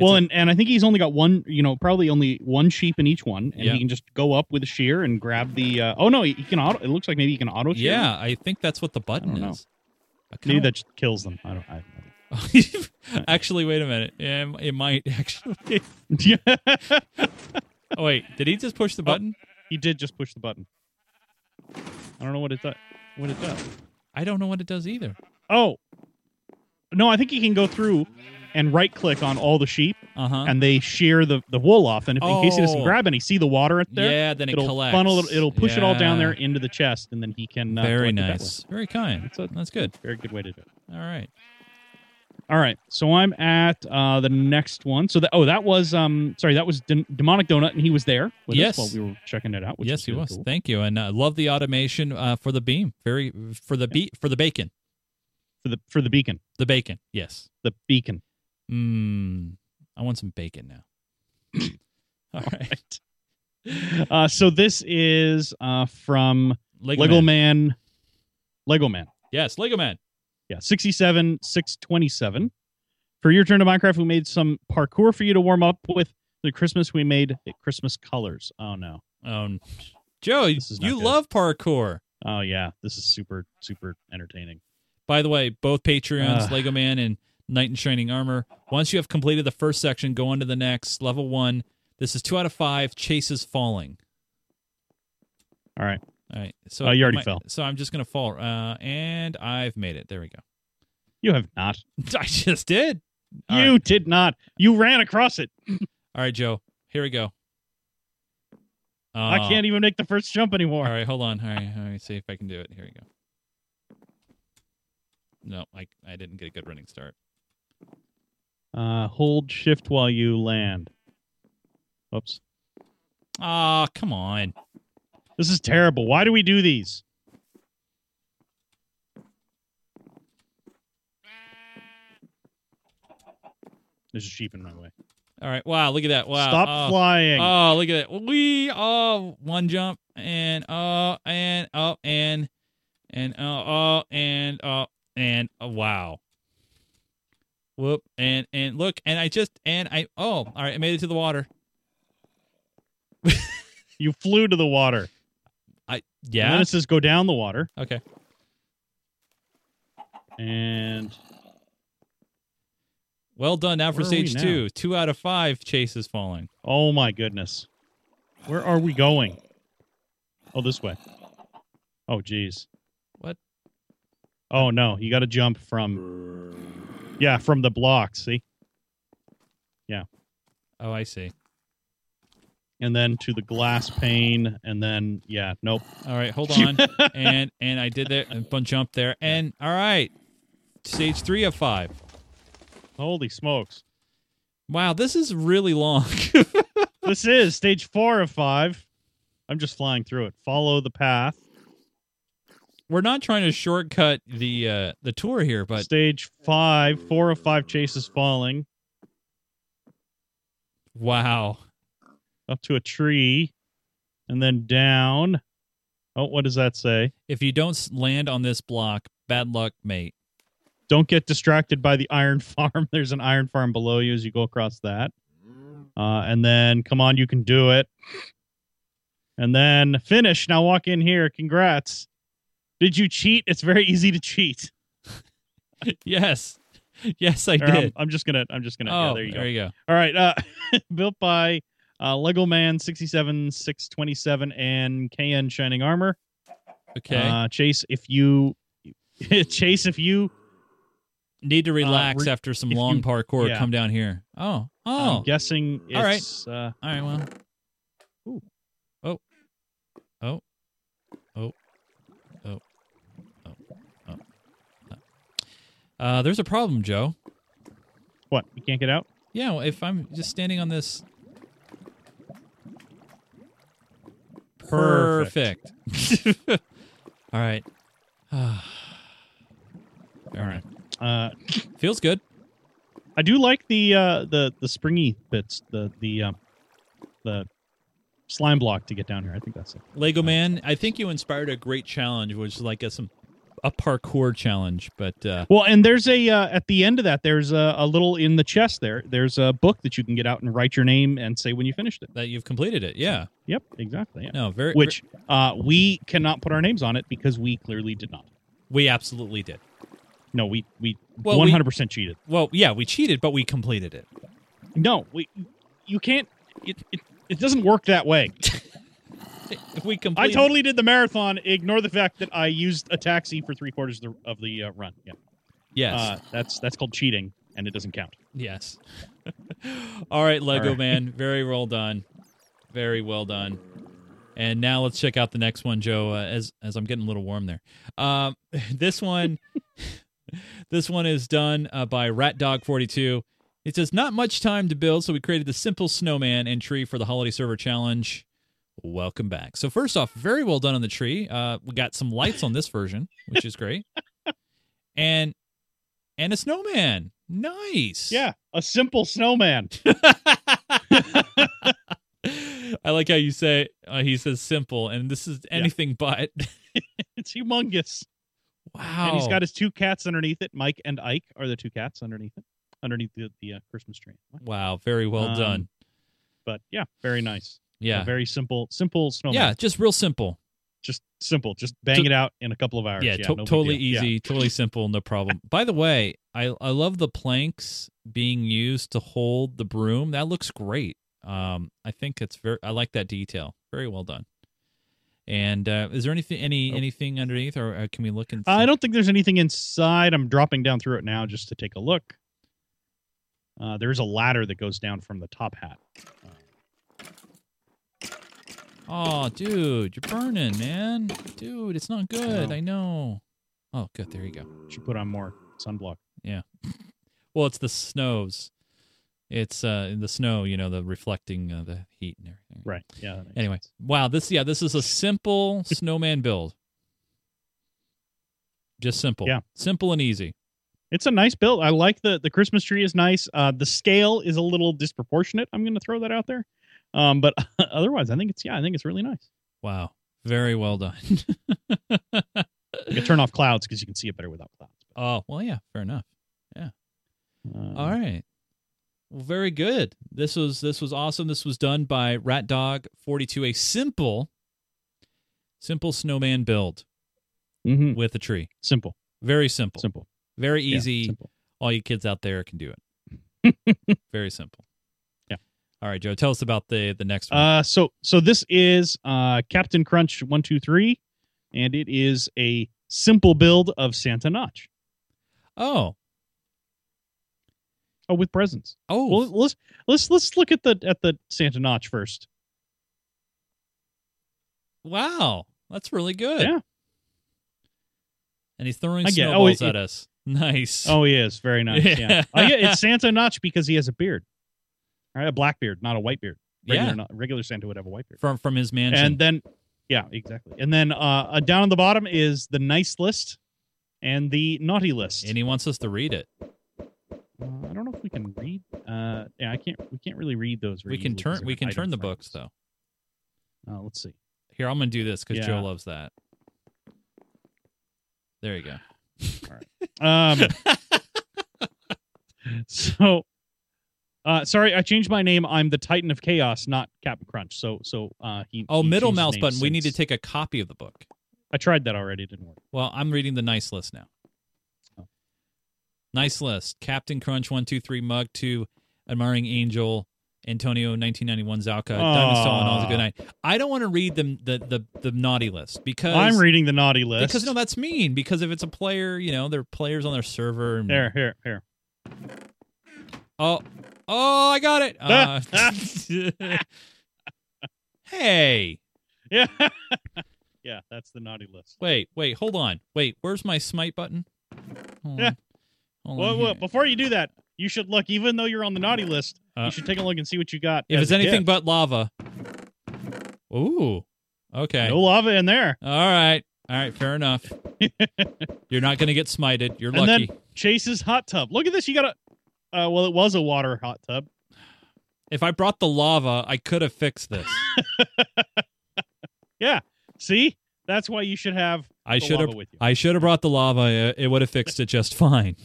Well, a- and, and I think he's only got one, you know, probably only one sheep in each one, and Yeah. he can just go up with a shear and grab the. Uh, oh no, he, he can auto. It looks like maybe he can auto. shear. yeah, I think that's what the button know. is. I maybe that just kills them. I don't. I actually, wait a minute. Yeah, it might actually. yeah, Oh wait, did he just push the button? he did just push the button. I don't know what it does. What it does. I don't know what it does either. Oh, no, I think he can go through and right click on all the sheep, Uh huh. and they shear the, the wool off. And if, in case he doesn't Oh. grab any, see the water at there. Yeah, then it it'll collects. funnel. it- It'll push it all down Yeah. there into the chest, and then he can. Uh, Very collect it that nice. Very kind. That's a- That's good. Very good way to do it. All right. All right, so I'm at uh, the next one. So that oh, that was um, sorry, that was Dem- demonic donut, and he was there with Yes. us while we were checking it out. Which yes, he really was. cool. Thank you, and I uh, love the automation uh, for the beam. Very for the be- for the bacon. for the for the beacon, The bacon. Yes. the beacon. Mmm. I want some bacon now. All right. Uh, so this is uh, from Lego, Lego Man. Man. Lego Man. Yes, Lego Man. Yeah, 67, 627. For your turn to Minecraft, we made some parkour for you to warm up with. The Christmas, we made Christmas colors. Oh, no. Um, Joe, you good. love parkour. Oh, yeah. This is super, super entertaining. By the way, both Patreons, Ugh. Lego Man and Knight in Shining Armor. Once you have completed the first section, go on to the next level one. This is two out of five. Chases falling. All right. All right. So Oh, you already my- fell. So I'm just gonna fall. Uh, and I've made it. There we go. You have not. I just did. All you right. did not. You ran across it. All right, Joe. Here we go. Uh, I can't even make the first jump anymore. All right, hold on. All right, let me see if I can do it. Here we go. No, I I didn't get a good running start. Uh, hold shift while you land. Oops. Ah, come on. This is terrible. Why do we do these? There's a sheep in my way. All right. Wow, look at that. Wow. Stop oh. flying. Oh, look at that. We oh one jump and oh and oh and and oh oh and oh and oh, wow. Whoop and and look and I just and I oh all right I made it to the water. you flew to the water. I And yeah then it says go down the water. okay And well done now for Where are we stage two two out of five Chase is falling. oh my goodness. Where are we going? Oh, this way. Oh, geez. What? Oh, no. You got to jump from. Yeah, from the block. See? Yeah. Oh I see. And then to the glass pane. And then, yeah, nope. All right hold on and and I did that and bun- jump there and all right stage three of five. Holy smokes. Wow, this is really long. this is stage four of five. I'm just flying through it. Follow the path. We're not trying to shortcut the uh the tour here, but Stage five, four of five chases falling wow. up to a tree and then down. Oh, what does that say? If you don't land on this block, bad luck, mate. Don't get distracted by the iron farm. There's an iron farm below you as you go across that. Uh, and then, come on, you can do it. And then finish. Now walk in here. Congrats. Did you cheat? It's very easy to cheat. yes. Yes, I Or, did. I'm just gonna. I'm just gonna. oh, yeah, there you go. There you go. All right. Uh, built by uh, Lego Man 67 627 and KN Shining Armor. Okay. Uh, Chase, if you Chase, if you Need to relax re- after some long you- parkour. yeah. Come down here. Oh. Oh. I'm guessing All right. Uh, All right. well. Ooh. Oh. Oh. Oh. Oh. Oh. Oh. Uh, there's a problem, Joe. what? You can't get out? Yeah, well, if I'm just standing on this. Perfect. Perfect. All right. All right. Uh, Feels good. I do like the uh, the the springy bits, the the um, the slime block to get down here. I think that's it. Lego Man, I think you inspired a great challenge, which is like a some a parkour challenge, but uh Well, and there's a uh, at the end of that, there's a, a little in the chest there. There's a book that you can get out and write your name and say when you finished it. that you've completed it. Yeah. Yep, exactly. Yeah. No, very Which uh, we cannot put our names on it because we clearly did not. we absolutely did. No, we we Well, we- 100% cheated. Well, yeah, we cheated, but we completed it. No, we you can't. It, it, it doesn't work that way. We I totally did the marathon. Ignore the fact that I used a taxi for three quarters of the, of the uh, run. Yeah, Yes. uh, that's that's called cheating, and it doesn't count. Yes. All right, Lego All right. Man. Very well done. Very well done. And now let's check out the next one, Joe. Uh, as as I'm getting a little warm there. Um, this one, this one is done uh, by Rat Dog 42. It says not much time to build, so we created the simple snowman and tree for the holiday server challenge. Welcome back. So first off, very well done on the tree. Uh, we got some lights on this version, which is great, and and a snowman. Nice. Yeah, a simple snowman. I like how you say uh, he says simple, and this is anything but. It's humongous, Wow. and he's got his two cats underneath it. Mike and Ike are the two cats underneath it, underneath the, the uh, Christmas tree. wow. Very well Um, done. But yeah, very nice. Yeah. A very simple, simple snowman. yeah. Just real simple. just simple. Just bang To- it out in a couple of hours. Yeah. Yeah, to- no totally deal. Yeah. easy. Totally simple. No problem. By the way, I I love the planks being used to hold the broom. That looks great. Um, I think it's very. I like that detail. Very well done. And uh, is there anything any Oh. anything underneath, or uh, can we look and? I don't think there's anything inside. I'm dropping down through it now just to take a look. Uh, there's a ladder that goes down from the top hat. Oh, dude, you're burning, man. Dude, it's not good. Oh. I know. Oh, good. There you go. Should put on more sunblock. Yeah. well, it's the snows. It's uh in the snow, you know, the reflecting uh, the heat and everything. Right. Yeah. Anyway, sense. wow, this yeah, this is a simple snowman build. Just simple. Yeah. Simple and easy. it's a nice build. I like the the Christmas tree is nice. Uh, the scale is a little disproportionate. I'm going to throw that out there. Um, but otherwise, I think it's yeah, I think it's really nice. Wow. Very well done. You can turn off clouds because you can see it better without clouds. oh, well, yeah, fair enough. Uh, All right. Well, very good. This was this was awesome. This was done by Rat Dog 42, a simple simple snowman build mhm. with a tree. Simple, Very simple. simple, Very Yeah, easy. simple. All you kids out there can do it. very simple. All right, Joe, tell us about the the next one. Uh, so so this is uh Captain Crunch one two three, and it is a simple build of Santa Notch. oh. Oh, with presents. Oh. Well, let's let's let's look at the at the Santa Notch first. wow. That's really good. Yeah. And he's throwing oh, snowballs it- at us. Nice. Oh, he is very nice. Yeah, Yeah. Oh, yeah it's Santa Notch because he has a beard, right? A black beard, not a white beard. Regular, Yeah. not, regular Santa would have a white beard. From from his mansion. And then, yeah, exactly. And then uh, uh, down on the bottom is the nice list and the naughty list. and he wants us to read it. Uh, I don't know if we can read. Uh, yeah, I can't. We can't really read those. We can turn we can turn the books though. Uh, let's see. Here, I'm gonna do this because Yeah. Joe loves that. There you go. Um, so, uh, sorry, I changed my name. I'm the Titan of Chaos, not Captain Crunch. So, so uh, he. Oh, he middle mouse button. We need to take a copy of the book. I tried that already. It didn't work. Well, I'm reading the nice list now. Oh. Nice list. Captain Crunch one two three Mug two Admiring Angel Antonio 1991 Zalka Diamond Stall and all the good night. I don't want to read them the, the the naughty list because I'm reading the naughty list. because no that's mean because if it's a player you know they're players on their server and Here, here, here. Oh oh I got it uh, hey Yeah, yeah, that's the naughty list. wait wait hold on wait where's my smite button hold Yeah. on. Well, well, before you do that, you should look. Even though you're on the naughty list, Uh, you should take a look and see what you got. if it's anything gift. but lava ooh okay no lava in there. all right all right fair enough you're not gonna get smited you're And then- lucky Chase's hot tub. Look at this. You got a. Uh, well, it was a water hot tub. if I brought the lava I could have fixed this Yeah. See, that's why you should have. I should have lava with you. I should have brought the lava. uh, It would have fixed it just fine.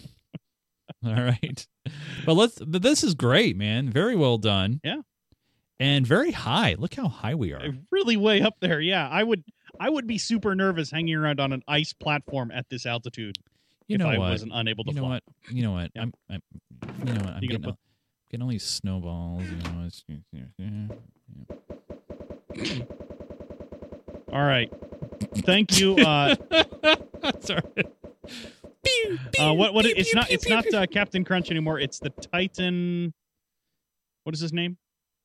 All right, but let's. But this is great, man. Very well done. Yeah. and very high. Look how high we are. really way up there. Yeah, I would. I would be super nervous hanging around on an ice platform at this altitude You if know I what? wasn't unable to You know fly. what? You know what? Yeah. I'm, I'm. You know what? I'm getting, put- all, getting all these snowballs. You know. It's, All right. Thank you. Uh, Sorry. uh, what? What? It's not. It's not uh, Captain Crunch anymore. It's the Titan. What is his name?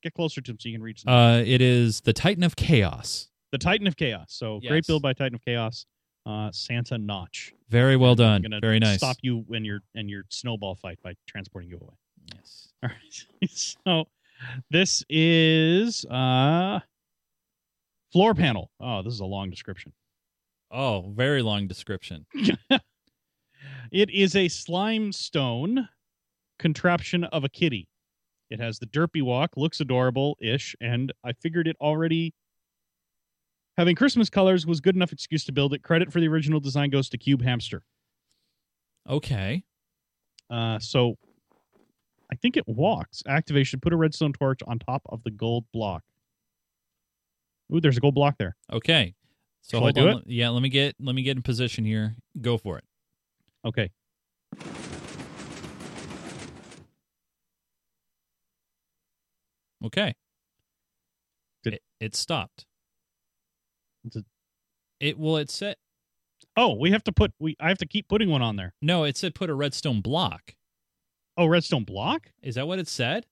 Get closer to him so you can reach. Uh, it is the Titan of Chaos. the Titan of Chaos. So Yes. great build by Titan of Chaos. Uh, Santa Notch. Very well done. Very nice. Stop you in your in your snowball fight by transporting you away. Yes. All right. so this is uh floor panel. Oh, this is a long description. Oh, very long description. It is a slime stone contraption of a kitty. It has the derpy walk, looks adorable ish, and I figured it already having Christmas colors was good enough excuse to build it. Credit for the original design goes to Cube Hamster. Okay. Uh, so I think it walks. Activation: Put a redstone torch on top of the gold block. Ooh, there's a gold block there. Okay. So Shall I hold do on. Yeah, let me get let me get in position here. Go for it. Okay. Okay. Did- It, it stopped. It well, it said Oh, we have to put we. I have to keep putting one on there. no. It said put a redstone block. Oh, redstone block. Is that what it said?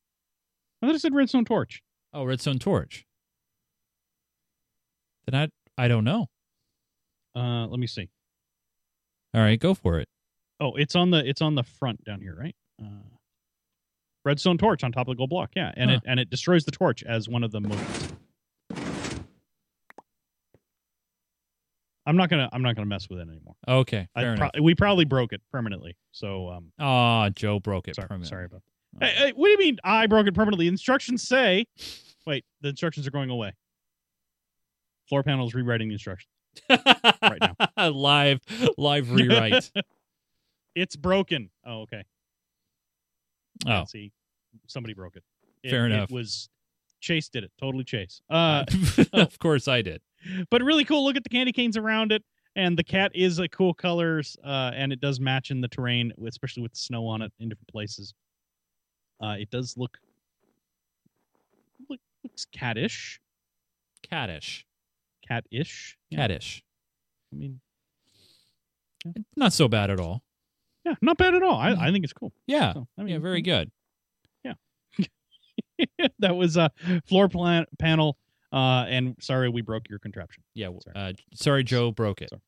I thought it said redstone torch. Oh, redstone torch. Then I I don't know. Uh, let me see. All right, go for it. Oh, it's on the it's on the front down here, right? Uh, redstone torch on top of the gold block. Yeah, and Huh. it and it destroys the torch as one of the motions. I'm not gonna I'm not gonna mess with it anymore. Okay, fair pro- enough. we probably broke it permanently. So um, Ah, Joe broke it. sorry, permanently. sorry about. Oh. Hey, hey, what do you mean I broke it permanently? Instructions say, wait, the instructions are going away. Floor panel is rewriting the instructions. Right now. live, live rewrite. It's broken. Oh, okay. Oh, see, somebody broke it. It- Fair enough. It was Chase did it. Totally Chase. Uh, of course I did. But really cool. Look at the candy canes around it, and the cat is a cool colors, uh, and it does match in the terrain, especially with snow on it in different places. Uh, it does look, look looks catish, Caddish, cat-ish. Yeah, caddish. I mean, Not so bad at all. yeah, not bad at all. I. I think it's cool. Yeah, So, I mean, yeah, very good. Yeah, that was a floor plan panel. Uh, and sorry we broke your contraption. Yeah, Sorry. uh, sorry, Joe broke it. Sorry.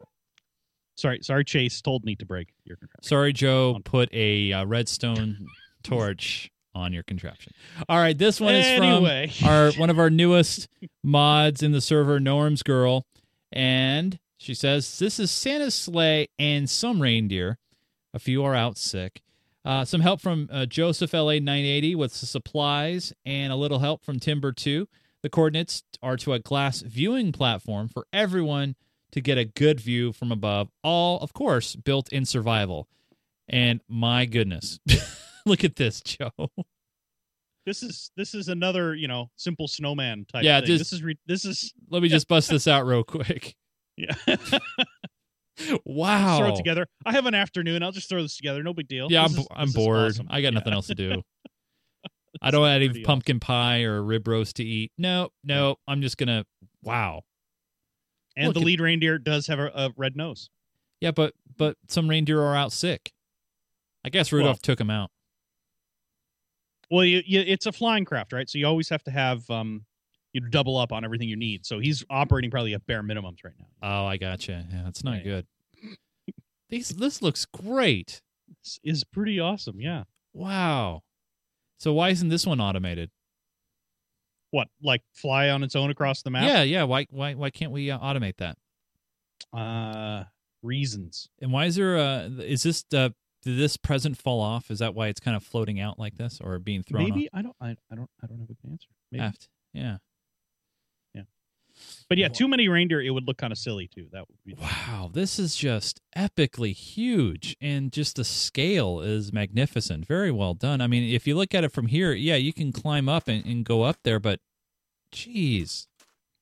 Sorry, sorry. Chase told me to break your contraption. Sorry, Joe put a uh, redstone torch on your contraption. All right, this one is from our one of our newest mods in the server, Norm's Girl, and she says this is Santa's sleigh and some reindeer. A few are out sick. Uh, some help from uh, Joseph LA 980 with supplies, and a little help from Timber 2. The coordinates are to a glass viewing platform for everyone to get a good view from above. All, of course, built in survival. And my goodness, look at this, Joe. this is this is another you know simple snowman type. Yeah, thing. just- this is re- this is Let me just bust this out real quick. yeah. Wow. throw it together. I have an afternoon. I'll just throw this together. No big deal. Yeah, I'm, is- I'm bored. awesome. I got Yeah. nothing else to do. I don't have any pumpkin pie or rib roast to eat. No, no. I'm just gonna. Wow. And Look the at- lead reindeer does have a, a red nose. Yeah, but but some reindeer are out sick. I guess Rudolph Well- took him out. Well, you, you, it's a flying craft, right? So you always have to have um, you double up on everything you need. So he's operating probably at bare minimums right now. Oh, I gotcha. Yeah, that's not Yeah. good. These this looks great. This is pretty awesome. Yeah. Wow. So why isn't this one automated? What like fly on its own across the map? Yeah, yeah. Why why why can't we uh, automate that? Uh, reasons. And why is there a? Is this uh, did this present fall off? Is that why it's kind of floating out like this or being thrown? Maybe I don't. I, I don't. I don't have a good answer. Maybe. Aft. Yeah. But yeah, too many reindeer, it would look kind of silly too. That would be. Wow, this is just epically huge, and just the scale is magnificent. Very well done. I mean, if you look at it from here, yeah, you can climb up and, and go up there, but geez,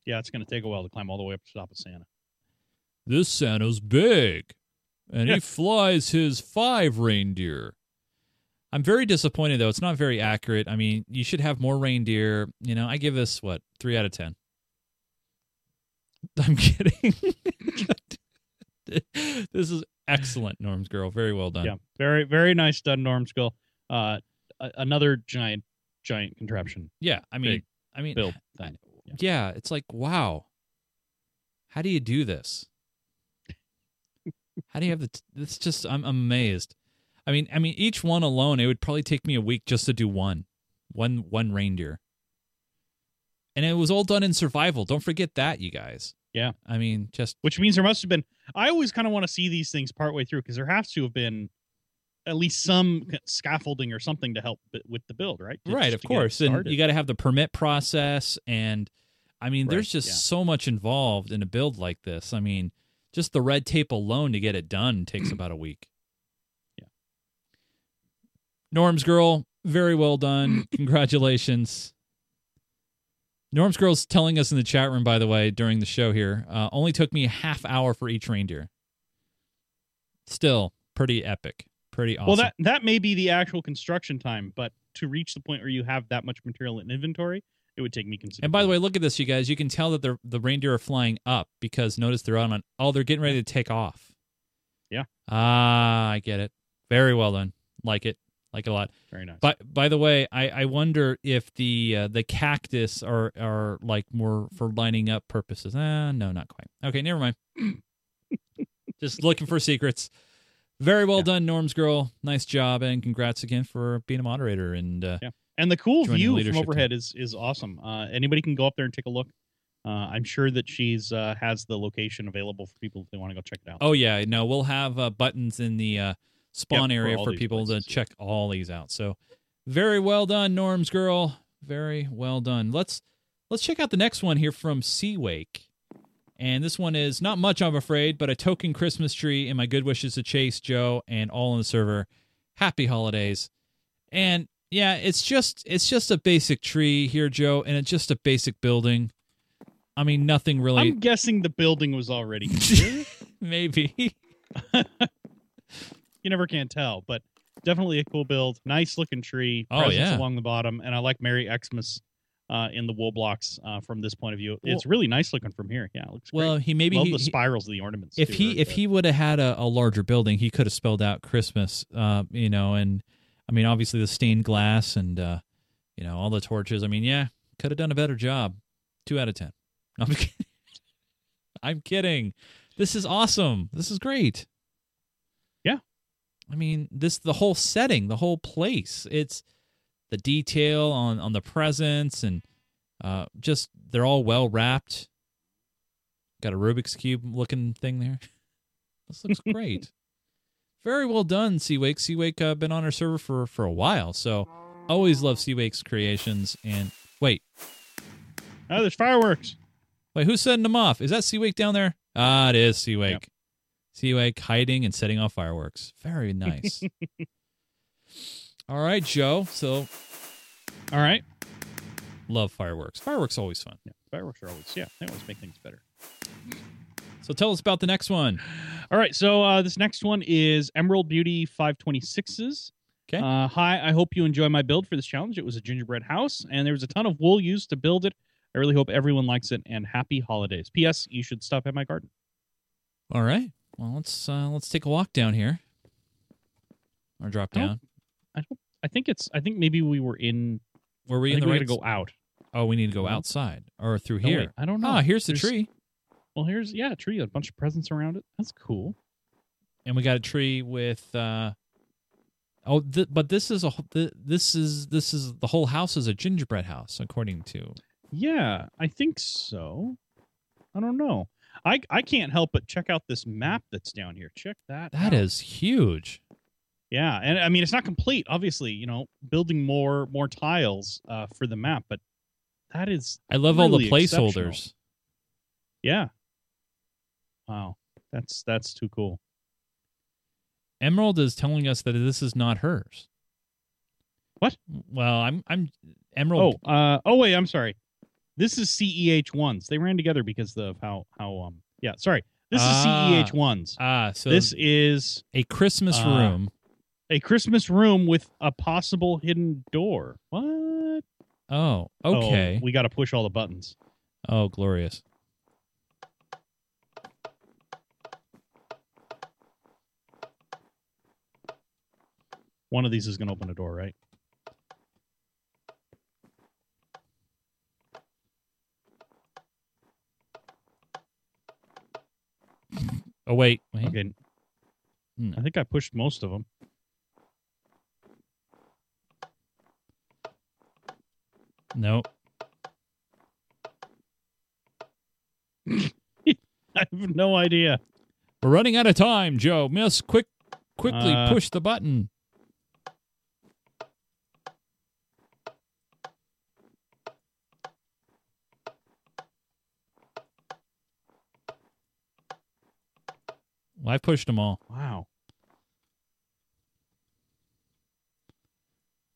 Yeah, it's going to take a while to climb all the way up to the top of Santa. this Santa's big, and he flies his five reindeer. I'm very disappointed though. It's not very accurate. I mean, you should have more reindeer. You know, I give this what three out of ten. I'm kidding. this is excellent, Norm's girl. Very well done. Yeah, very very nice done, Norm's girl. Uh, a- another giant giant contraption Yeah, I mean, Big I mean, build thing. Yeah. yeah, it's like wow. How do you do this? How do you have the? T- it's just I'm amazed. I mean, I mean, each one alone, it would probably take me a week just to do one, one, one reindeer. And it was all done in survival. Don't forget that, you guys. Yeah. I mean, just Which means there must have been. I always kind of want to see these things partway through because there has to have been at least some scaffolding or something to help with the build, right? To- right, of to get it course. And you got to have the permit process, and I mean, there's just yeah. so much involved in a build like this. I mean, just the red tape alone to get it done takes about a week. Yeah. Norm's girl, very well done. Congratulations. Norm's girl's telling us in the chat room, by the way, during the show here, uh, only took me a half hour for each reindeer. Still pretty epic, pretty awesome. Well, that that may be the actual construction time, but to reach the point where you have that much material in inventory, it would take me considerably. And by the way, look at this, you guys. You can tell that the the reindeer are flying up because notice they're on. on oh, they're getting ready to take off. Yeah. Ah, I get it. Very well done. Like it. Like it a lot. very nice. But by the way, I, I wonder if the uh, the cactus are are like more for lining up purposes. Ah, no, not quite. Okay, never mind. Just looking for secrets. Very well Yeah. done, Norm's girl. Nice job, and congrats again for being a moderator. And uh, Yeah. And the cool Joining the view from overhead is is awesome. Uh, anybody can go up there and take a look. Uh, I'm sure that she's uh, has the location available for people if they want to go check it out. Oh yeah, no, we'll have uh, buttons in the uh, spawn Yep, area all for people places, to check all these out. So, very well done, Norm's girl. Very well done. Let's let's check out the next one here from Seawake. And this one is not much, I'm afraid, but a token Christmas tree and my good wishes to Chase, Joe, and all on the server. Happy holidays. And yeah, it's just it's just a basic tree here, Joe, and it's just a basic building. I mean, nothing really. I'm guessing the building was already here. Maybe. you never can tell, but definitely a cool build. Nice looking tree. Oh, yeah. along the bottom, and I like Merry Xmas uh, in the wool blocks uh, from this point of view. it's really nice looking from here. Yeah, it looks Well, great. he maybe Love he, the he- spirals of the ornaments. if too, he are if he would have had a, a larger building, he could have spelled out Christmas. Uh, you know, and I mean, obviously the stained glass and uh, you know all the torches. I mean, yeah, could have done a better job. Two out of ten. I'm kidding. I'm kidding. This is awesome. This is great. I mean, this the whole setting, the whole place. It's the detail on on the presents and uh, just they're all well wrapped. Got a Rubik's cube looking thing there. This looks great. Very well done, Seawake. Seawake uh, been on our server for for a while, so always love Seawake's creations. And wait, oh, there's fireworks. wait, who's setting them off? Is that Seawake down there? Ah, it is Seawake. Yep. Seawake hiding and setting off fireworks. Very nice. All right, Joe. So All right. love fireworks. Fireworks always fun. Yeah, fireworks are always yeah, they always make things better. So tell us about the next one. All right, so uh, this next one is Emerald Beauty 526s. Okay. Uh, hi, I hope you enjoy my build for this challenge. It was a gingerbread house, and there was a ton of wool used to build it. I really hope everyone likes it, and happy holidays. P.S. You should stop at my garden. All right. Well, let's uh, let's take a walk down here, or drop I down. don't- I think it's. I think maybe we were in. Were I we in think the we right? to go out. Oh, we need to go No. outside or through No, here. wait, I don't know. Ah, here's the tree, Well, here's yeah, a tree, a bunch of presents around it. That's cool. and we got a tree with. uh Oh, th- but this is a th- this is this is the whole house is a gingerbread house, according to. Yeah, I think so. I don't know. I I can't help but check out this map that's down here. Check that. That out. is huge. Yeah, and I mean it's not complete. Obviously, you know, building more more tiles uh, for the map, but that is I love all the placeholders. yeah. Wow, that's that's too cool. Emerald is telling us that this is not hers. What? Well, I'm I'm Emerald. Oh, uh, oh wait, I'm sorry. This is CEH ones. They ran together because of how how um yeah. Sorry, this Ah. is CEH ones. ah, so this is a Christmas uh, room. a Christmas room with a possible hidden door. What? Oh, Oh, okay. we got to push all the buttons. Oh, glorious. One of these is going to open a door, right? Oh wait, wait. Okay. Hmm. I think I pushed most of them. No. I have no idea. We're running out of time, Joe. Miss, quick, quickly Uh, push the button. Well, I pushed them all. Wow.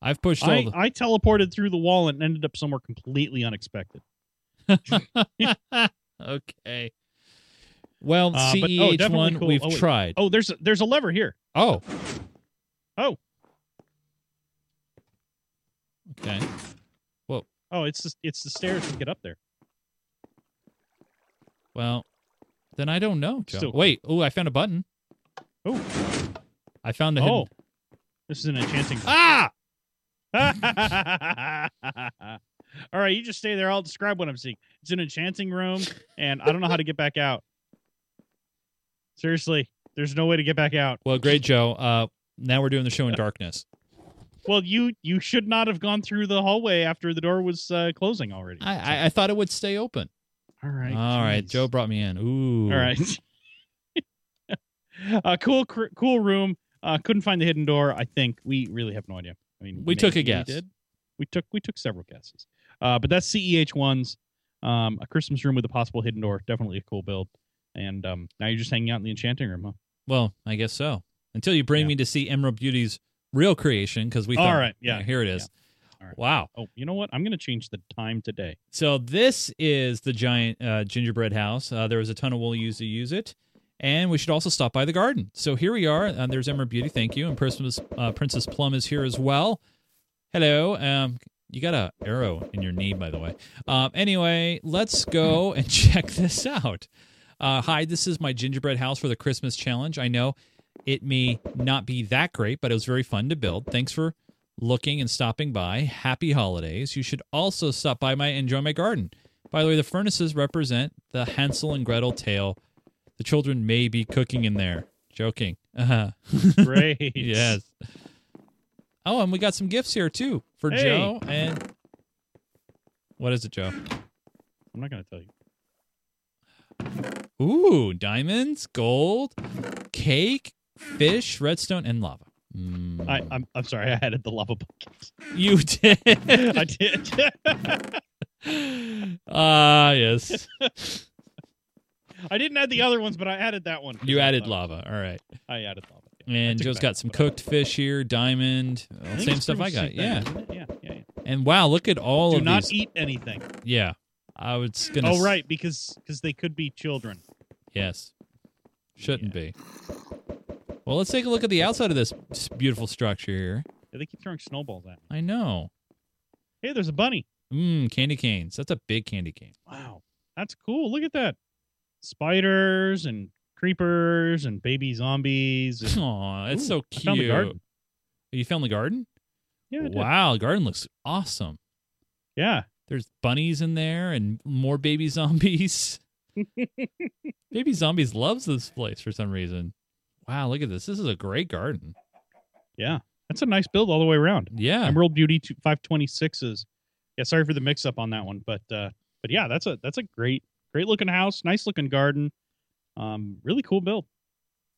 I've pushed all I, the. I teleported through the wall and ended up somewhere completely unexpected. okay. Well, Uh, oh, CEH definitely one cool. we've Oh, tried. Oh, there's a, there's a lever here. Oh. Oh. Okay. Whoa. Oh, it's the, it's the stairs to get up there. Well, then I don't know, Joe. Still- Wait. Oh, I found a button. Oh, I found the oh, hidden. this is an enchanting. Ah! All right, you just stay there. I'll describe what I'm seeing. It's an enchanting room, and I don't know how to get back out. Seriously, there's no way to get back out. Well, great, Joe. Uh, now we're doing the show in darkness. Well, you you should not have gone through the hallway after the door was uh, closing already. I, I I thought it would stay open. All right, All right. Joe brought me in. Ooh. All right. uh, cool, cr- cool room. Uh, couldn't find the hidden door. I think we really have no idea. I mean, We took a guess. did. We took we took several guesses. Uh, but that's CEH ones. Um, a Christmas room with a possible hidden door. Definitely a cool build. And um, now you're just hanging out in the enchanting room, huh? Well, I guess so. Until you bring Yeah. me to see Emerald Beauty's real creation, because we All thought, right, yeah, here it is. Right. Wow. Oh, you know what? I'm going to change the time today. So this is the giant uh, gingerbread house. Uh, there was a ton of wool used to use it, and we should also stop by the garden. So here we are. Uh, there's Emerald Beauty. Thank you, and Princess uh, Princess Plum is here as well. Hello. Um, you got a arrow in your knee, by the way. Um, anyway, let's go and check this out. Uh, hi, this is my gingerbread house for the Christmas challenge. I know it may not be that great, but it was very fun to build. Thanks for looking and stopping by. Happy holidays. You should also stop by my enjoy my garden. By the way, the furnaces represent the Hansel and Gretel tale. The children may be cooking in there. Joking. Uh-huh. Great. yes. Oh, and we got some gifts here too for Hey. Joe and what is it, Joe? I'm not going to tell you. Ooh, diamonds, gold, cake, fish, redstone, and lava. Mm. I, I'm I'm sorry. I added the lava bucket. you did. I did. Ah, yes. I didn't add the other ones, but I added that one. You added I lava. All right. I added lava. yeah. And Joe's got some cooked fish here, diamond, well, same stuff I got. Yeah. same thing, isn't it? Yeah, yeah, yeah. And wow, look at all Do of not these. eat anything. Yeah. I was gonna. Oh, right, because because they could be children. Yes. Shouldn't be. Well, let's take a look at the outside of this beautiful structure here. Yeah, they keep throwing snowballs at me. I know. Hey, there's a bunny. Mmm, candy canes. That's a big candy cane. Wow, that's cool. Look at that. Spiders and creepers and baby zombies. and- Aw, it's Ooh, so I cute. found the garden. You found the garden? Yeah, I did. Wow, the garden looks awesome. yeah. There's bunnies in there and more baby zombies. baby zombies loves this place for some reason. Wow, look at this. This is a great garden. Yeah, that's a nice build all the way around. Yeah. Emerald Beauty 526s. Yeah, sorry for the mix up on that one, but uh but yeah, that's a that's a great great looking house, nice looking garden. Um really cool build.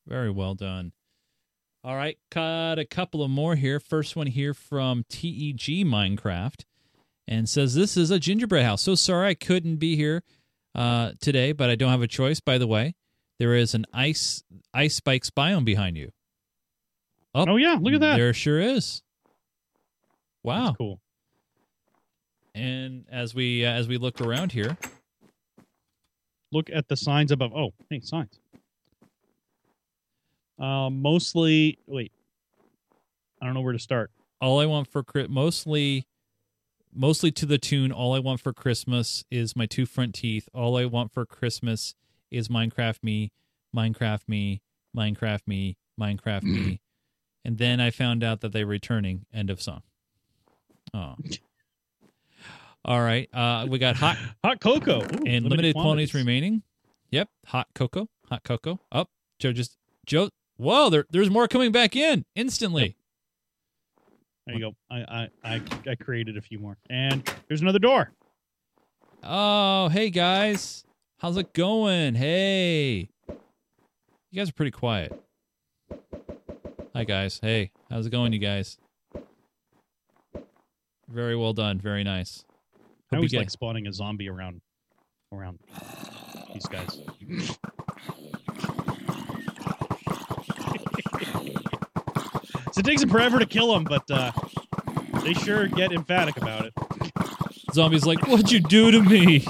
Very well done. All right, got a couple of more here. First one here from TEG Minecraft and says this is a gingerbread house. So sorry I couldn't be here uh, today, but I don't have a choice. By the way, there is an ice ice spikes biome behind you. Oh, Oh yeah, look at that. There sure is. Wow. That's cool. And as we uh, as we look around here, Look at the signs above. Oh, hey, signs. Uh, mostly wait. I don't know where to start. all I want for mostly mostly to the tune all I want for Christmas is my two front teeth. All I want for Christmas is Minecraft me, Minecraft me, Minecraft me, Minecraft me. And then I found out that they're returning. End of song. Oh. All right. Uh we got hot Hot cocoa Ooh, and limited quantities quantities. remaining. Yep, hot cocoa, hot cocoa. Up, Joe just Joe. Whoa, there, there's more coming back in instantly. There you go. I, I I I created a few more, and there's another door. Oh, hey guys. How's it going? Hey. You guys are pretty quiet. Hi guys. Hey, how's it going you guys? Very well done. Very nice. I Hope you always like spawning a zombie around around these guys. so it takes them forever to kill them, but uh, they sure get emphatic about it. Zombies like, what'd you do to me?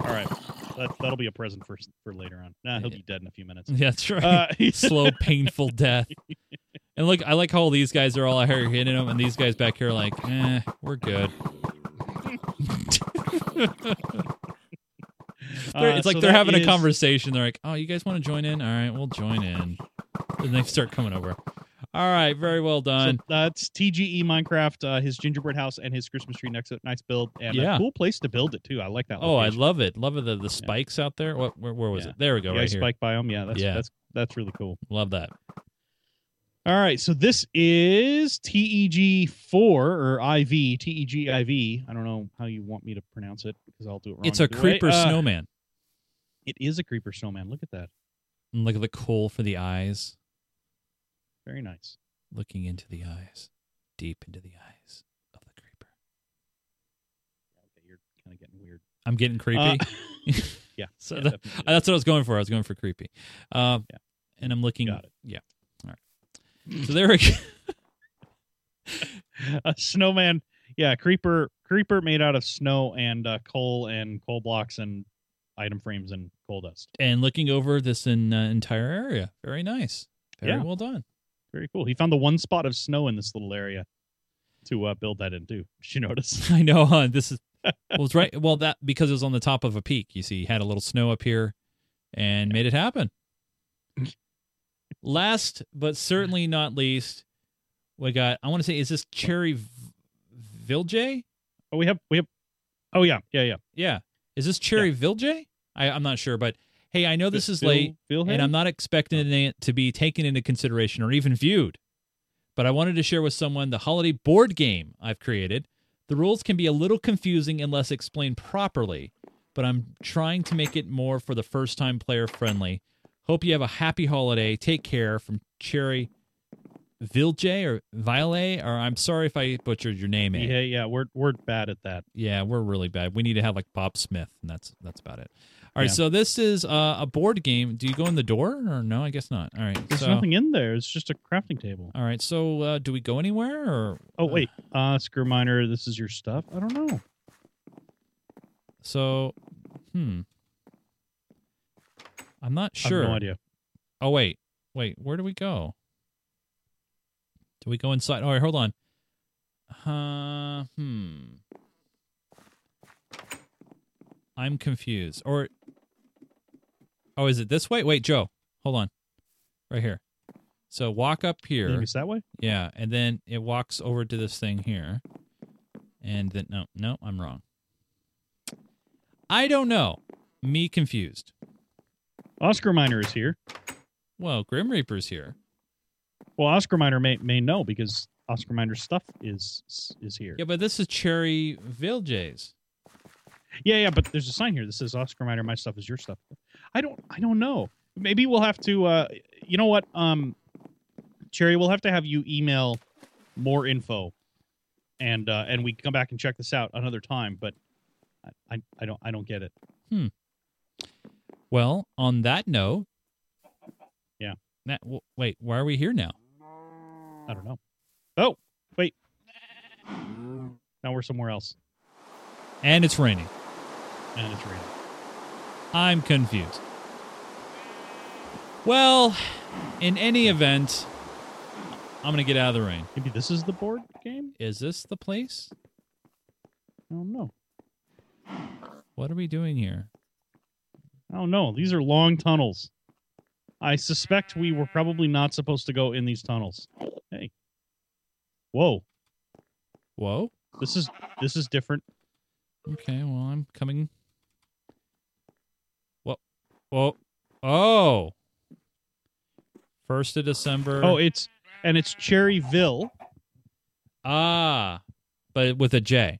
All right, that, that'll be a present for for later on. Nah, he'll Yeah. be dead in a few minutes. Yeah, that's right. Uh, Slow, painful death. And look, I like how all these guys are all out here hitting them, and these guys back here are like, eh, we're good. Uh, it's like so they're having a conversation. They're like, "Oh, you guys want to join in? All right, we'll join in." And they start coming over. All right, very well So done. that's TGE Minecraft, uh, his gingerbread house and his Christmas tree next to. nice build, and Yeah. a cool place to build it too. I like that. oh, I love it. Love it. The, the spikes out there. What? Where, where was Yeah. it? There we go. yeah, right here. spike biome. Yeah, that's Yeah. that's that's really cool. Love that. All right, so this is TEG four or IV TEG IV. I don't know how you want me to pronounce it because I'll do it wrong. It's a creeper Uh, snowman. It is a creeper snowman. Look at that. And look at the coal for the eyes. Very nice. Looking into the eyes, deep into the eyes of the creeper. Okay, you're kind of getting weird. I'm getting creepy. Uh, yeah, so yeah, that- that's what I was going for. I was going for creepy. Um, Yeah. And I'm looking. Got it. Yeah. All right. So there we go. a snowman. Yeah, creeper creeper made out of snow and uh, coal and coal blocks and item frames and coal dust. and looking over this in, uh, entire area. Very nice. Very Yeah. well done. Very cool. He found the one spot of snow in this little area to uh, build that into. Did you notice? I know. Huh? This is well, it's right. Well, that because it was on the top of a peak. You see, he had a little snow up here, and made it happen. Last but certainly not least, we got. I want to say, is this Cherry Vilje? Oh, we have we have. Oh yeah, yeah, yeah. Yeah, is this Cherry Vilje? I, I'm not sure, but hey, I know this is Phil- late, Phil and I'm not expecting oh. it to be taken into consideration or even viewed. But I wanted to share with someone the holiday board game I've created. The rules can be a little confusing unless explained properly, but I'm trying to make it more for the first time player friendly. Hope you have a happy holiday. Take care from Cherry Vilje or Violet, or I'm sorry if I butchered your name. Abe. Yeah, yeah. We're we're bad at that. Yeah, we're really bad. We need to have like Bob Smith, and that's that's about it. All right, Yeah. so this is uh, a board game. Do you go in the door or no? I guess not. All right, There's so nothing in there. It's just a crafting table. all right, so uh, do we go anywhere or? Oh wait, uh, screw miner. This is your stuff. I don't know. So, hmm, I'm not I sure. have no idea. Oh wait, wait, where do we go? Do we go inside? All right, hold on. Uh, hmm. I'm confused. Or Oh, is it this way? Wait, Joe. Hold on. Right here. So walk up here. Maybe it's that way. Yeah, and then it walks over to this thing here. And then no, no, I'm wrong. I don't know. Me confused. Oscar Miner is here. Well, Grim Reaper's here. Well, Oscar Miner may may know because Oscar Miner's stuff is is here. Yeah, but this is Cherry Vilje's. Yeah, yeah, but there's a sign here that says Oscar Miner, my stuff is your stuff. I don't I don't know. Maybe we'll have to uh you know what? Um Cherry, we'll have to have you email more info and uh and we can come back and check this out another time, but I I, I don't I don't get it. Hmm. Well, on that note, Yeah. That, wait, why are we here now? I don't know. Oh, wait. Now we're somewhere else. And it's raining. And it's raining. I'm confused. Well, in any event, I'm going to get out of the rain. Maybe this is the board game? Is this the place? I don't know. What are we doing here? I don't know. These are long tunnels. I suspect we were probably not supposed to go in these tunnels. Hey. Whoa. Whoa. This is this is different. Okay, well, I'm coming. Whoa. Oh. First of December. Oh, it's and it's Cherryville. ah. But with a J.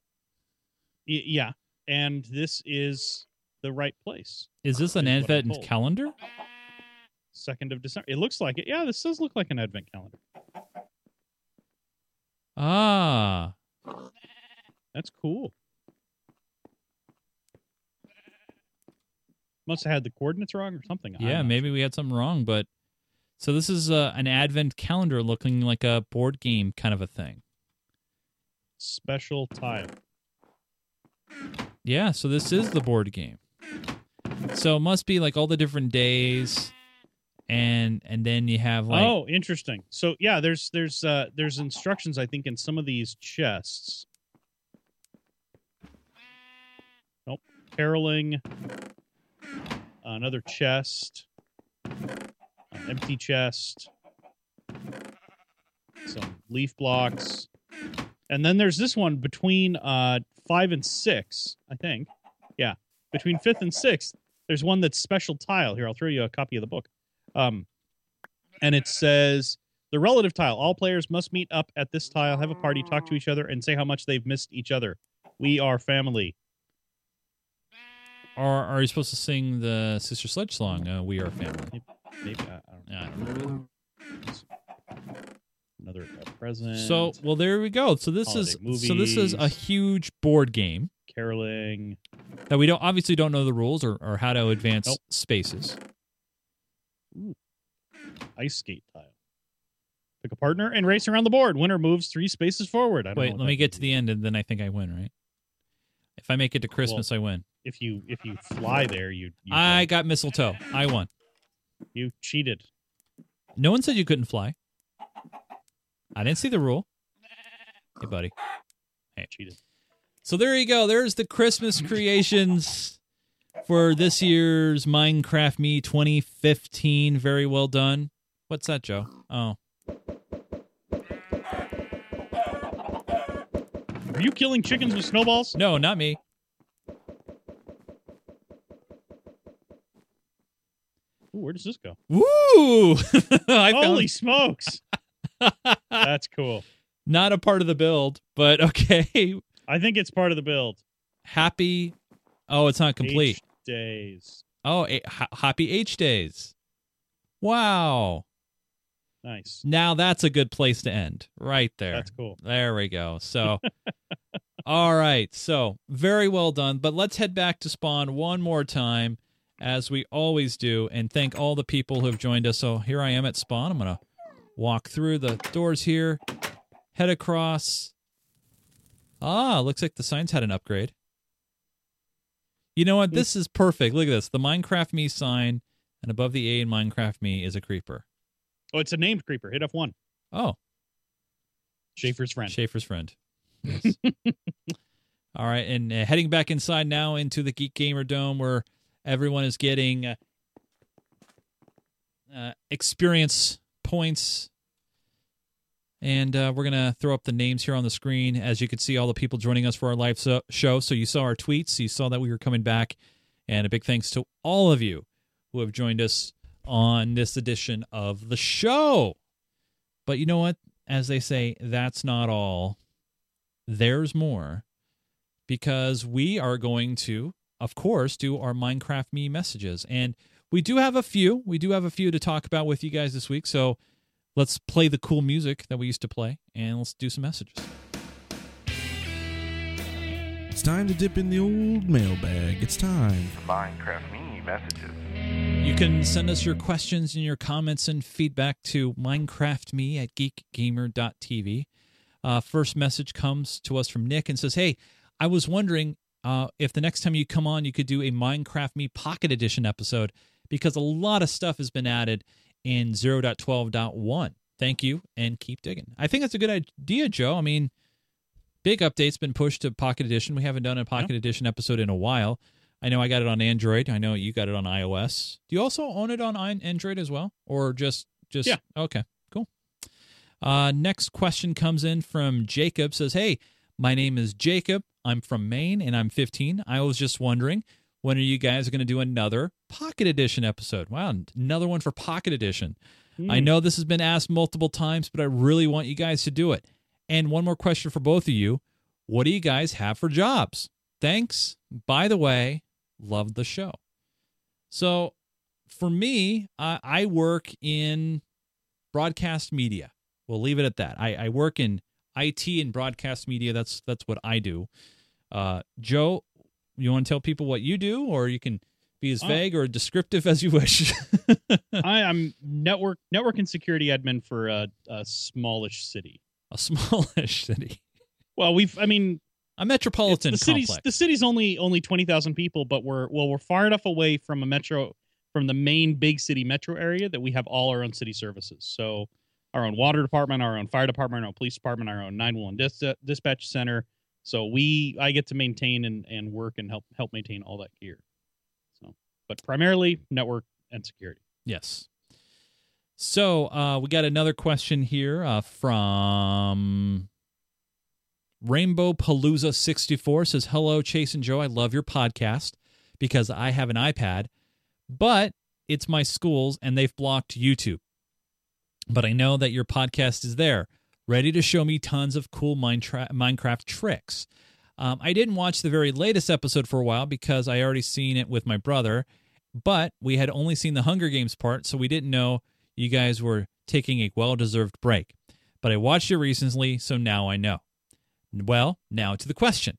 Y- yeah. And this is the right place. Is this an Is advent calendar? Second of December. It looks like it. Yeah, this does look like an advent calendar. Ah. That's cool. Must have had the coordinates wrong or something. Yeah, maybe we had something wrong, but so this is uh, an advent calendar looking like a board game kind of a thing. special tile. Yeah, so this is the board game. So it must be like all the different days and and then you have like oh, interesting. So yeah, there's there's uh there's instructions I think in some of these chests. Nope. Caroling. Another chest. An empty chest. Some leaf blocks. And then there's this one between uh five and six, I think. Yeah. Between fifth and sixth, there's one that's special tile. Here, I'll throw you a copy of the book. Um and it says the relative tile. All players must meet up at this tile, have a party, talk to each other, and say how much they've missed each other. We are family. Or are you supposed to sing the Sister Sledge song? Uh, we are family. Maybe I, I don't know. Yeah, I don't know. Another uh, present. So well, there we go. So this is Holiday so this is a huge board game caroling. that we don't obviously don't know the rules or, or how to advance Nope. spaces. ice skate tile. Pick a partner and race around the board. Winner moves three spaces forward. I don't Wait, let me get to the end, and then I think I win, right? If I make it to Christmas, I win. If you if you fly there, you you, I got mistletoe. I won. you cheated. No one said you couldn't fly. I didn't see the rule. Hey, buddy. Hey, cheated. So there you go. There's the Christmas creations for this year's Minecraft Me 2015. Very well done. What's that, Joe? Oh, Are you killing chickens with snowballs? no, not me. Ooh, where does this go? Woo! Holy found smokes! That's cool. not a part of the build, but okay. I think it's part of the build. Happy. Oh, it's not complete. H days. Oh, a- happy H days. Wow. Nice. Now that's a good place to end. Right there. That's cool. There we go. So, all right. So, very well done. But let's head back to Spawn one more time, as we always do, and thank all the people who have joined us. So, here I am at Spawn. I'm going to walk through the doors here, head across. Ah, looks like the signs had an upgrade. You know what? This is perfect. Look at this. The Minecraft Me sign, and above the A in Minecraft Me is a creeper. Oh, it's a named creeper. Hit F1. Oh, Schaefer's friend. Schaefer's friend. Yes. All right, and uh, heading back inside now into the Geek Gamer Dome, where everyone is getting uh, uh, experience points, and uh, we're gonna throw up the names here on the screen. As you can see, all the people joining us for our live so- show. So you saw our tweets, you saw that we were coming back, and a big thanks to all of you who have joined us on this edition of the show. But you know what? As they say, that's not all. There's more because we are going to, of course, do our Minecraft Me messages. And we do have a few. We do have a few to talk about with you guys this week. So let's play the cool music that we used to play and let's do some messages. It's time to dip in the old mailbag. It's time. Minecraft Me messages. You can send us your questions and your comments and feedback to minecraftme at geekgamer.tv. Uh, first message comes to us from Nick and says, Hey, I was wondering uh, if the next time you come on, you could do a Minecraft Me Pocket Edition episode because a lot of stuff has been added in 0.12.1. Thank you and keep digging. I think that's a good idea, Joe. I mean, big update's been pushed to Pocket Edition. We haven't done a Pocket Edition episode in a while. I know I got it on Android. I know you got it on iOS. Do you also own it on Android as well, or just just? Yeah. Okay. Cool. Uh, next question comes in from Jacob. Says, "Hey, my name is Jacob. I'm from Maine, and I'm 15. I was just wondering when are you guys going to do another Pocket Edition episode? Wow, another one for Pocket Edition. I Hmm. know this has been asked multiple times, but I really want you guys to do it. And one more question for both of you: What do you guys have for jobs? Thanks. By the way, love the show. So, for me, I, I work in broadcast media. We'll leave it at that. I, I work in IT and broadcast media. That's that's what I do. Uh, Joe, you want to tell people what you do, or you can be as Oh. vague or descriptive as you wish. I, I'm network network and security admin for a, a smallish city. A smallish city, Well, we've I mean a metropolitan the city's complex. the city's only only twenty thousand people, but we're well we're far enough away from a metro from the main big city metro area that we have all our own city services. So our own water department, our own fire department, our own police department, our own 911 dis- dispatch center. So we I get to maintain and, and work and help help maintain all that gear. So but primarily network and security. Yes. So uh, we got another question here uh, from Rainbow Palooza 64 says, Hello, Chase and Joe. I love your podcast because I have an iPad, but it's my school's and they've blocked YouTube. But I know that your podcast is there, ready to show me tons of cool Minecraft, tricks. Um, I didn't watch the very latest episode for a while because I already seen it with my brother, but we had only seen the Hunger Games part, so we didn't know you guys were taking a well deserved break. But I watched it recently, so now I know. Well, now to the question.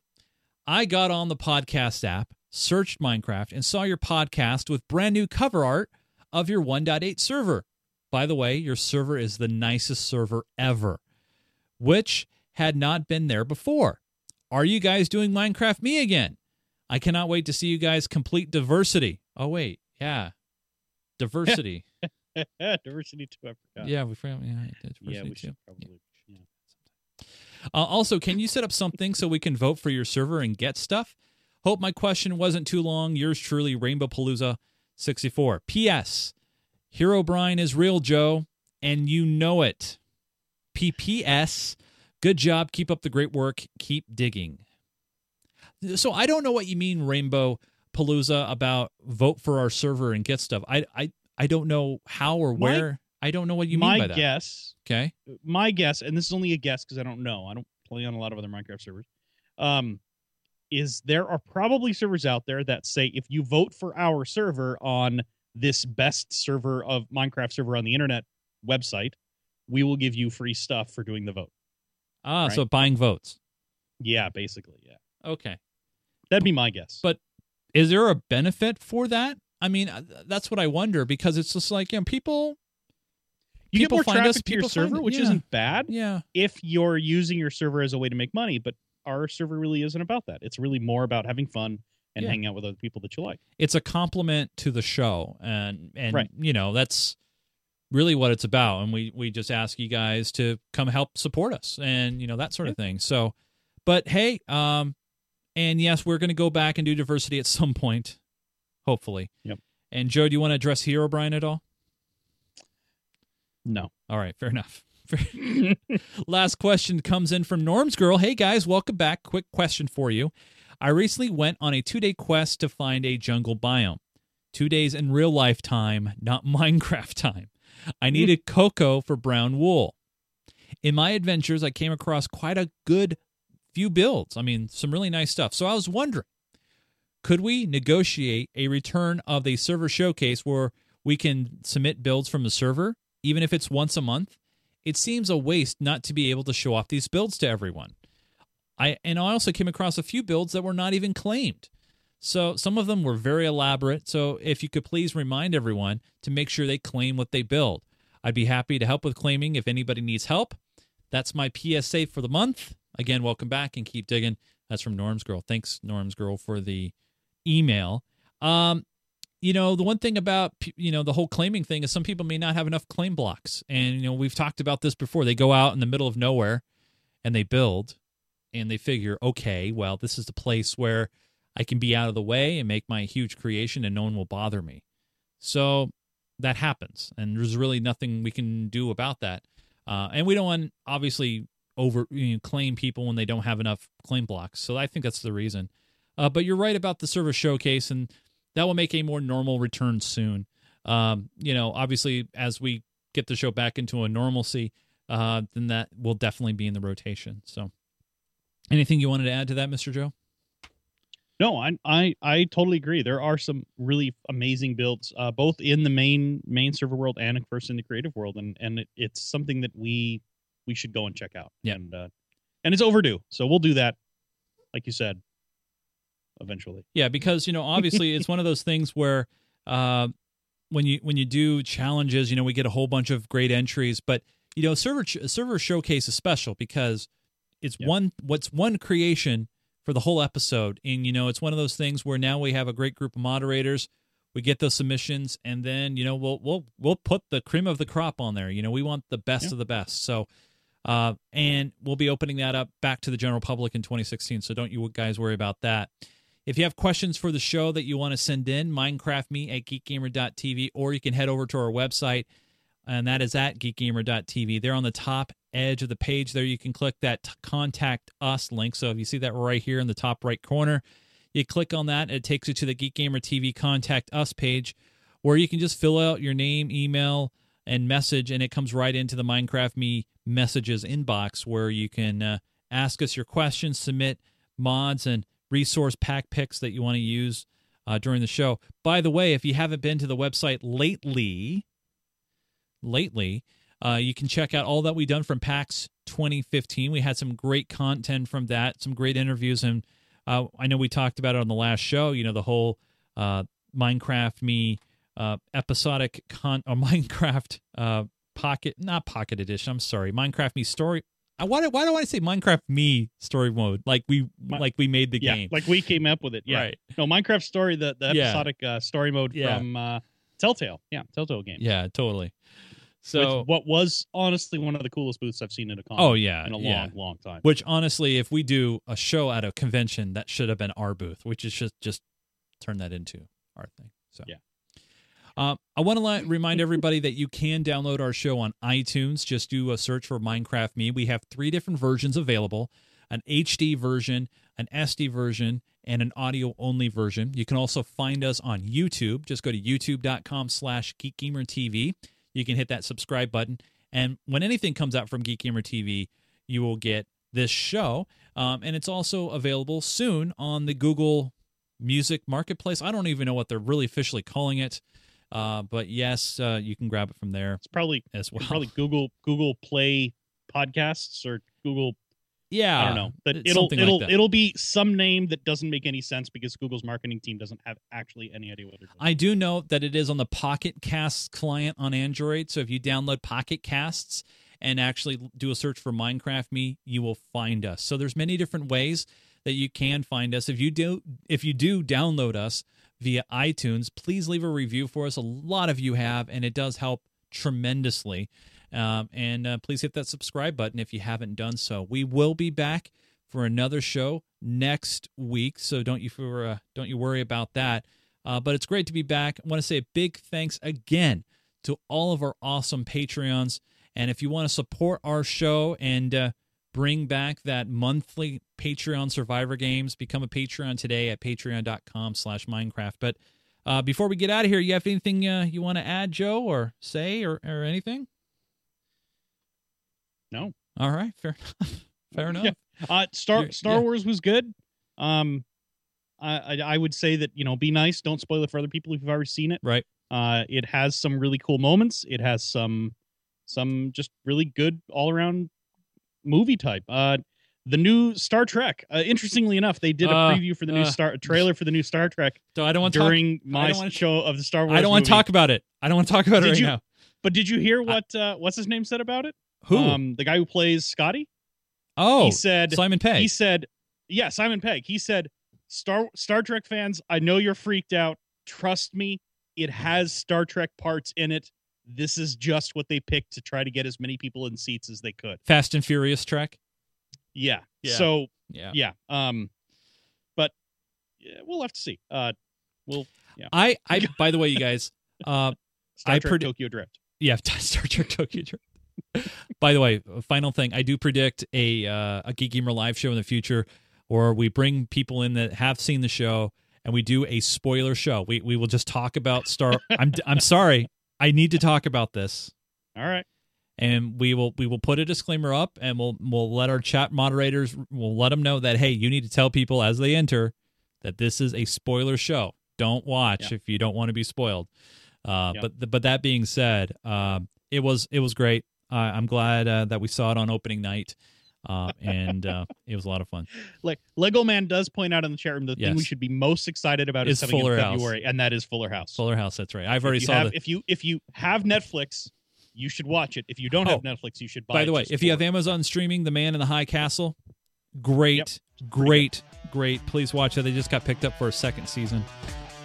I got on the podcast app, searched Minecraft, and saw your podcast with brand new cover art of your 1.8 server. By the way, your server is the nicest server ever, which had not been there before. Are you guys doing Minecraft Me again? I cannot wait to see you guys complete diversity. Oh, wait. Yeah. Diversity. Diversity too, I forgot. yeah, we forgot. Yeah, diversity yeah, we too. should probably. Uh, also, can you set up something so we can vote for your server and get stuff? Hope my question wasn't too long. Yours truly, Rainbow Palooza 64. P.S. Herobrine is real, Joe, and you know it. P.P.S. Good job. Keep up the great work. Keep digging. So I don't know what you mean, Rainbow Palooza, about vote for our server and get stuff. I I, I don't know how or where. I don't know what you my mean by that. guess, Okay. my guess, and this is only a guess because I don't know. I don't play on a lot of other Minecraft servers. Um, is there are probably servers out there that say if you vote for our server on this best server of Minecraft server on the internet website, we will give you free stuff for doing the vote. Ah, Right. so buying votes. Yeah, basically, yeah. Okay. That'd be my guess. But is there a benefit for that? I mean, uh, that's what I wonder because it's just like, you know, people. You get people more find traffic us, to your server, which yeah. isn't bad Yeah. if you're using your server as a way to make money. But our server really isn't about that. It's really more about having fun and Yeah. hanging out with other people that you like. It's a compliment to the show. And, and Right. you know, that's really what it's about. And we, we just ask you guys to come help support us and, you know, that sort of thing. So, but hey, um, and yes, we're going to go back and do diversity at some point, hopefully. Yep. And Joe, do you want to address Herobrine at all? No. All right, fair enough. Last question comes in from Norm's Girl. Hey guys, welcome back. Quick question for you. I recently went on a two day quest to find a jungle biome. Two days in real life time, not Minecraft time. I hmm. needed cocoa for brown wool. In my adventures, I came across quite a good few builds. I mean, some really nice stuff. So I was wondering could we negotiate a return of the server showcase where we can submit builds from the server, even if it's once a month? It seems a waste not to be able to show off these builds to everyone. I and I also came across a few builds that were not even claimed. So some of them were very elaborate. So if you could please remind everyone to make sure they claim what they build. I'd be happy to help with claiming if anybody needs help. That's my PSA for the month. Again, welcome back and keep digging. That's from Norm's Girl. Thanks, Norm's Girl, for the email. Um, you know, the one thing about you know the whole claiming thing is some people may not have enough claim blocks, and you know we've talked about this before. They go out in the middle of nowhere and they build, and they figure, okay, well, this is the place where I can be out of the way and make my huge creation, and no one will bother me. So that happens, and there's really nothing we can do about that. Uh, and we don't want obviously over you know, claim people when they don't have enough claim blocks. So I think that's the reason. Uh, but you're right about the server showcase, and that will make a more normal return soon. Um, you know, obviously, as we get the show back into a normalcy, uh, then that will definitely be in the rotation. So, anything you wanted to add to that, Mister Joe? No, I I I totally agree. There are some really amazing builds, uh, both in the main main server world and of course in the creative world, and and it, it's something that we we should go and check out. Yeah. and uh, and it's overdue, so we'll do that, like you said, eventually. Yeah, because you know, obviously, it's one of those things where uh, when you when you do challenges, you know, we get a whole bunch of great entries, but you know, server ch- server showcase is special because it's Yeah. one what's one creation for the whole episode, and you know, it's one of those things where now we have a great group of moderators. We get those submissions, and then you know we'll we'll we'll put the cream of the crop on there. You know we want the best Yeah. of the best. So, uh, and we'll be opening that up back to the general public in 2016. So don't you guys worry about that. If you have questions for the show that you want to send in, minecraftme at geekgamer.tv, or you can head over to our website, and that is at geekgamer.tv. There on the top edge of the page, there you can click that contact us link. So if you see that right here in the top right corner, you click on that, it takes you to the Geek Gamer TV contact us page, where you can just fill out your name, email, and message, and it comes right into the Minecraft Me messages inbox where you can uh, ask us your questions, submit mods and resource pack picks that you want to use uh, during the show. By the way, if you haven't been to the website lately, lately, uh, you can check out all that we've done from PAX 2015. We had some great content from that, some great interviews, and uh, I know we talked about it on the last show. You know, the whole uh, Minecraft me uh, episodic con or Minecraft uh, pocket, not pocket edition. I'm sorry, Minecraft me story. I why do, why do I say Minecraft me story mode? Like we Mi- like we made the yeah, game. like we came up with it. Yeah, Right. no Minecraft story, the the Yeah. episodic uh, story mode Yeah. from uh, Telltale. Yeah, Telltale game. Yeah, totally. With So what was honestly one of the coolest booths I've seen at a con. oh yeah, in a long, yeah. long time. Which honestly, if we do a show at a convention, that should have been our booth. Which is just just turn that into our thing. So Yeah. Um, I want to remind everybody that you can download our show on iTunes. Just do a search for Minecraft Me. We have three different versions available: an HD version, an SD version, and an audio only version. You can also find us on YouTube. Just go to youtube.com/slash geekgamertv. You can hit that subscribe button, and when anything comes out from Geek Gamer TV, you will get this show. Um, and it's also available soon on the Google Music Marketplace. I don't even know what they're really officially calling it. Uh, but yes, uh, you can grab it from there it's probably as well. probably Google Google Play podcasts or Google yeah, I don't know. But it'll it'll like it'll be some name that doesn't make any sense because Google's marketing team doesn't have actually any idea what they're doing. I do know that it is on the Pocket Casts client on Android. So if you download Pocket Casts and actually do a search for Minecraft Me, you will find us. So there's many different ways that you can find us. If you do if you do download us via iTunes, please leave a review for us. A lot of you have, and it does help tremendously. Um, and uh, please hit that subscribe button if you haven't done so. We will be back for another show next week, so don't you for uh, don't you worry about that. Uh, but it's great to be back. I want to say a big thanks again to all of our awesome Patreons. And if you want to support our show and uh, bring back that monthly Patreon Survivor Games, become a Patreon today at patreon.com slash Minecraft. But uh, before we get out of here, you have anything uh, you want to add, Joe, or say, or, or anything? No. All right, fair enough. Fair enough. Yeah. Uh, Star You're- Star yeah. Wars was good. Um, I, I I would say that you know be nice. Don't spoil it for other people if you've already seen it. Right. Uh, it has some really cool moments. It has some some just really good all around movie type. Uh, the new Star Trek. Uh, interestingly enough, they did a Uh, preview for the new uh, Star trailer for the new Star Trek So I don't want to talk. during my wanna- show of the Star Wars. I don't want to talk about it. I don't want to talk about it right you- now. But did you hear what uh, what's his name said about it? Who? Um, the guy who plays Scotty. oh, he said Simon Pegg. he said, yeah, Simon Pegg. He said, Star Star Trek fans, I know you're freaked out. Trust me, it has Star Trek parts in it. This is just what they picked to try to get as many people in seats as they could. Fast and Furious Trek. Yeah. Yeah. So Yeah. yeah. Um, but yeah, we'll have to see. Uh, we'll yeah. I, I. by the way, you guys. Uh, Star I Trek predi- Tokyo Drift. yeah, Star Trek Tokyo Drift. By the way, final thing, I do predict a uh, a Geek Gamer live show in the future, or we bring people in that have seen the show and we do a spoiler show. We we will just talk about Star. I'm I'm sorry, I need to talk about this, All right. and we will we will put a disclaimer up, and we'll we'll let our chat moderators we'll let them know that hey, you need to tell people as they enter that this is a spoiler show. Don't watch Yeah. if you don't want to be spoiled. Uh, Yeah. But but that being said, um, it was it was great. Uh, I'm glad uh, that we saw it on opening night, uh, and uh, it was a lot of fun. Like Lego Man does point out in the chat room the thing we should be most excited about Is is coming Fuller in House. February, and that is Fuller House. Fuller House, that's right. I've already if you saw have, the. if you if you have Netflix, you should watch it. If you don't have Oh, Netflix, you should buy. It. By it the way, just if you for have it. Amazon streaming, The Man in the High Castle, great, great, great. Please watch it. They just got picked up for a second season.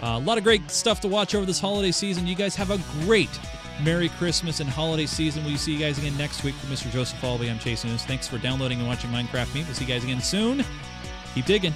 Uh, a lot of great stuff to watch over this holiday season. You guys have a great Merry Christmas and holiday season. We'll see you guys again next week. For Mr. Joseph Falvey, I'm Chase News. Thanks for downloading and watching Minecraft Me. We'll see you guys again soon. Keep digging.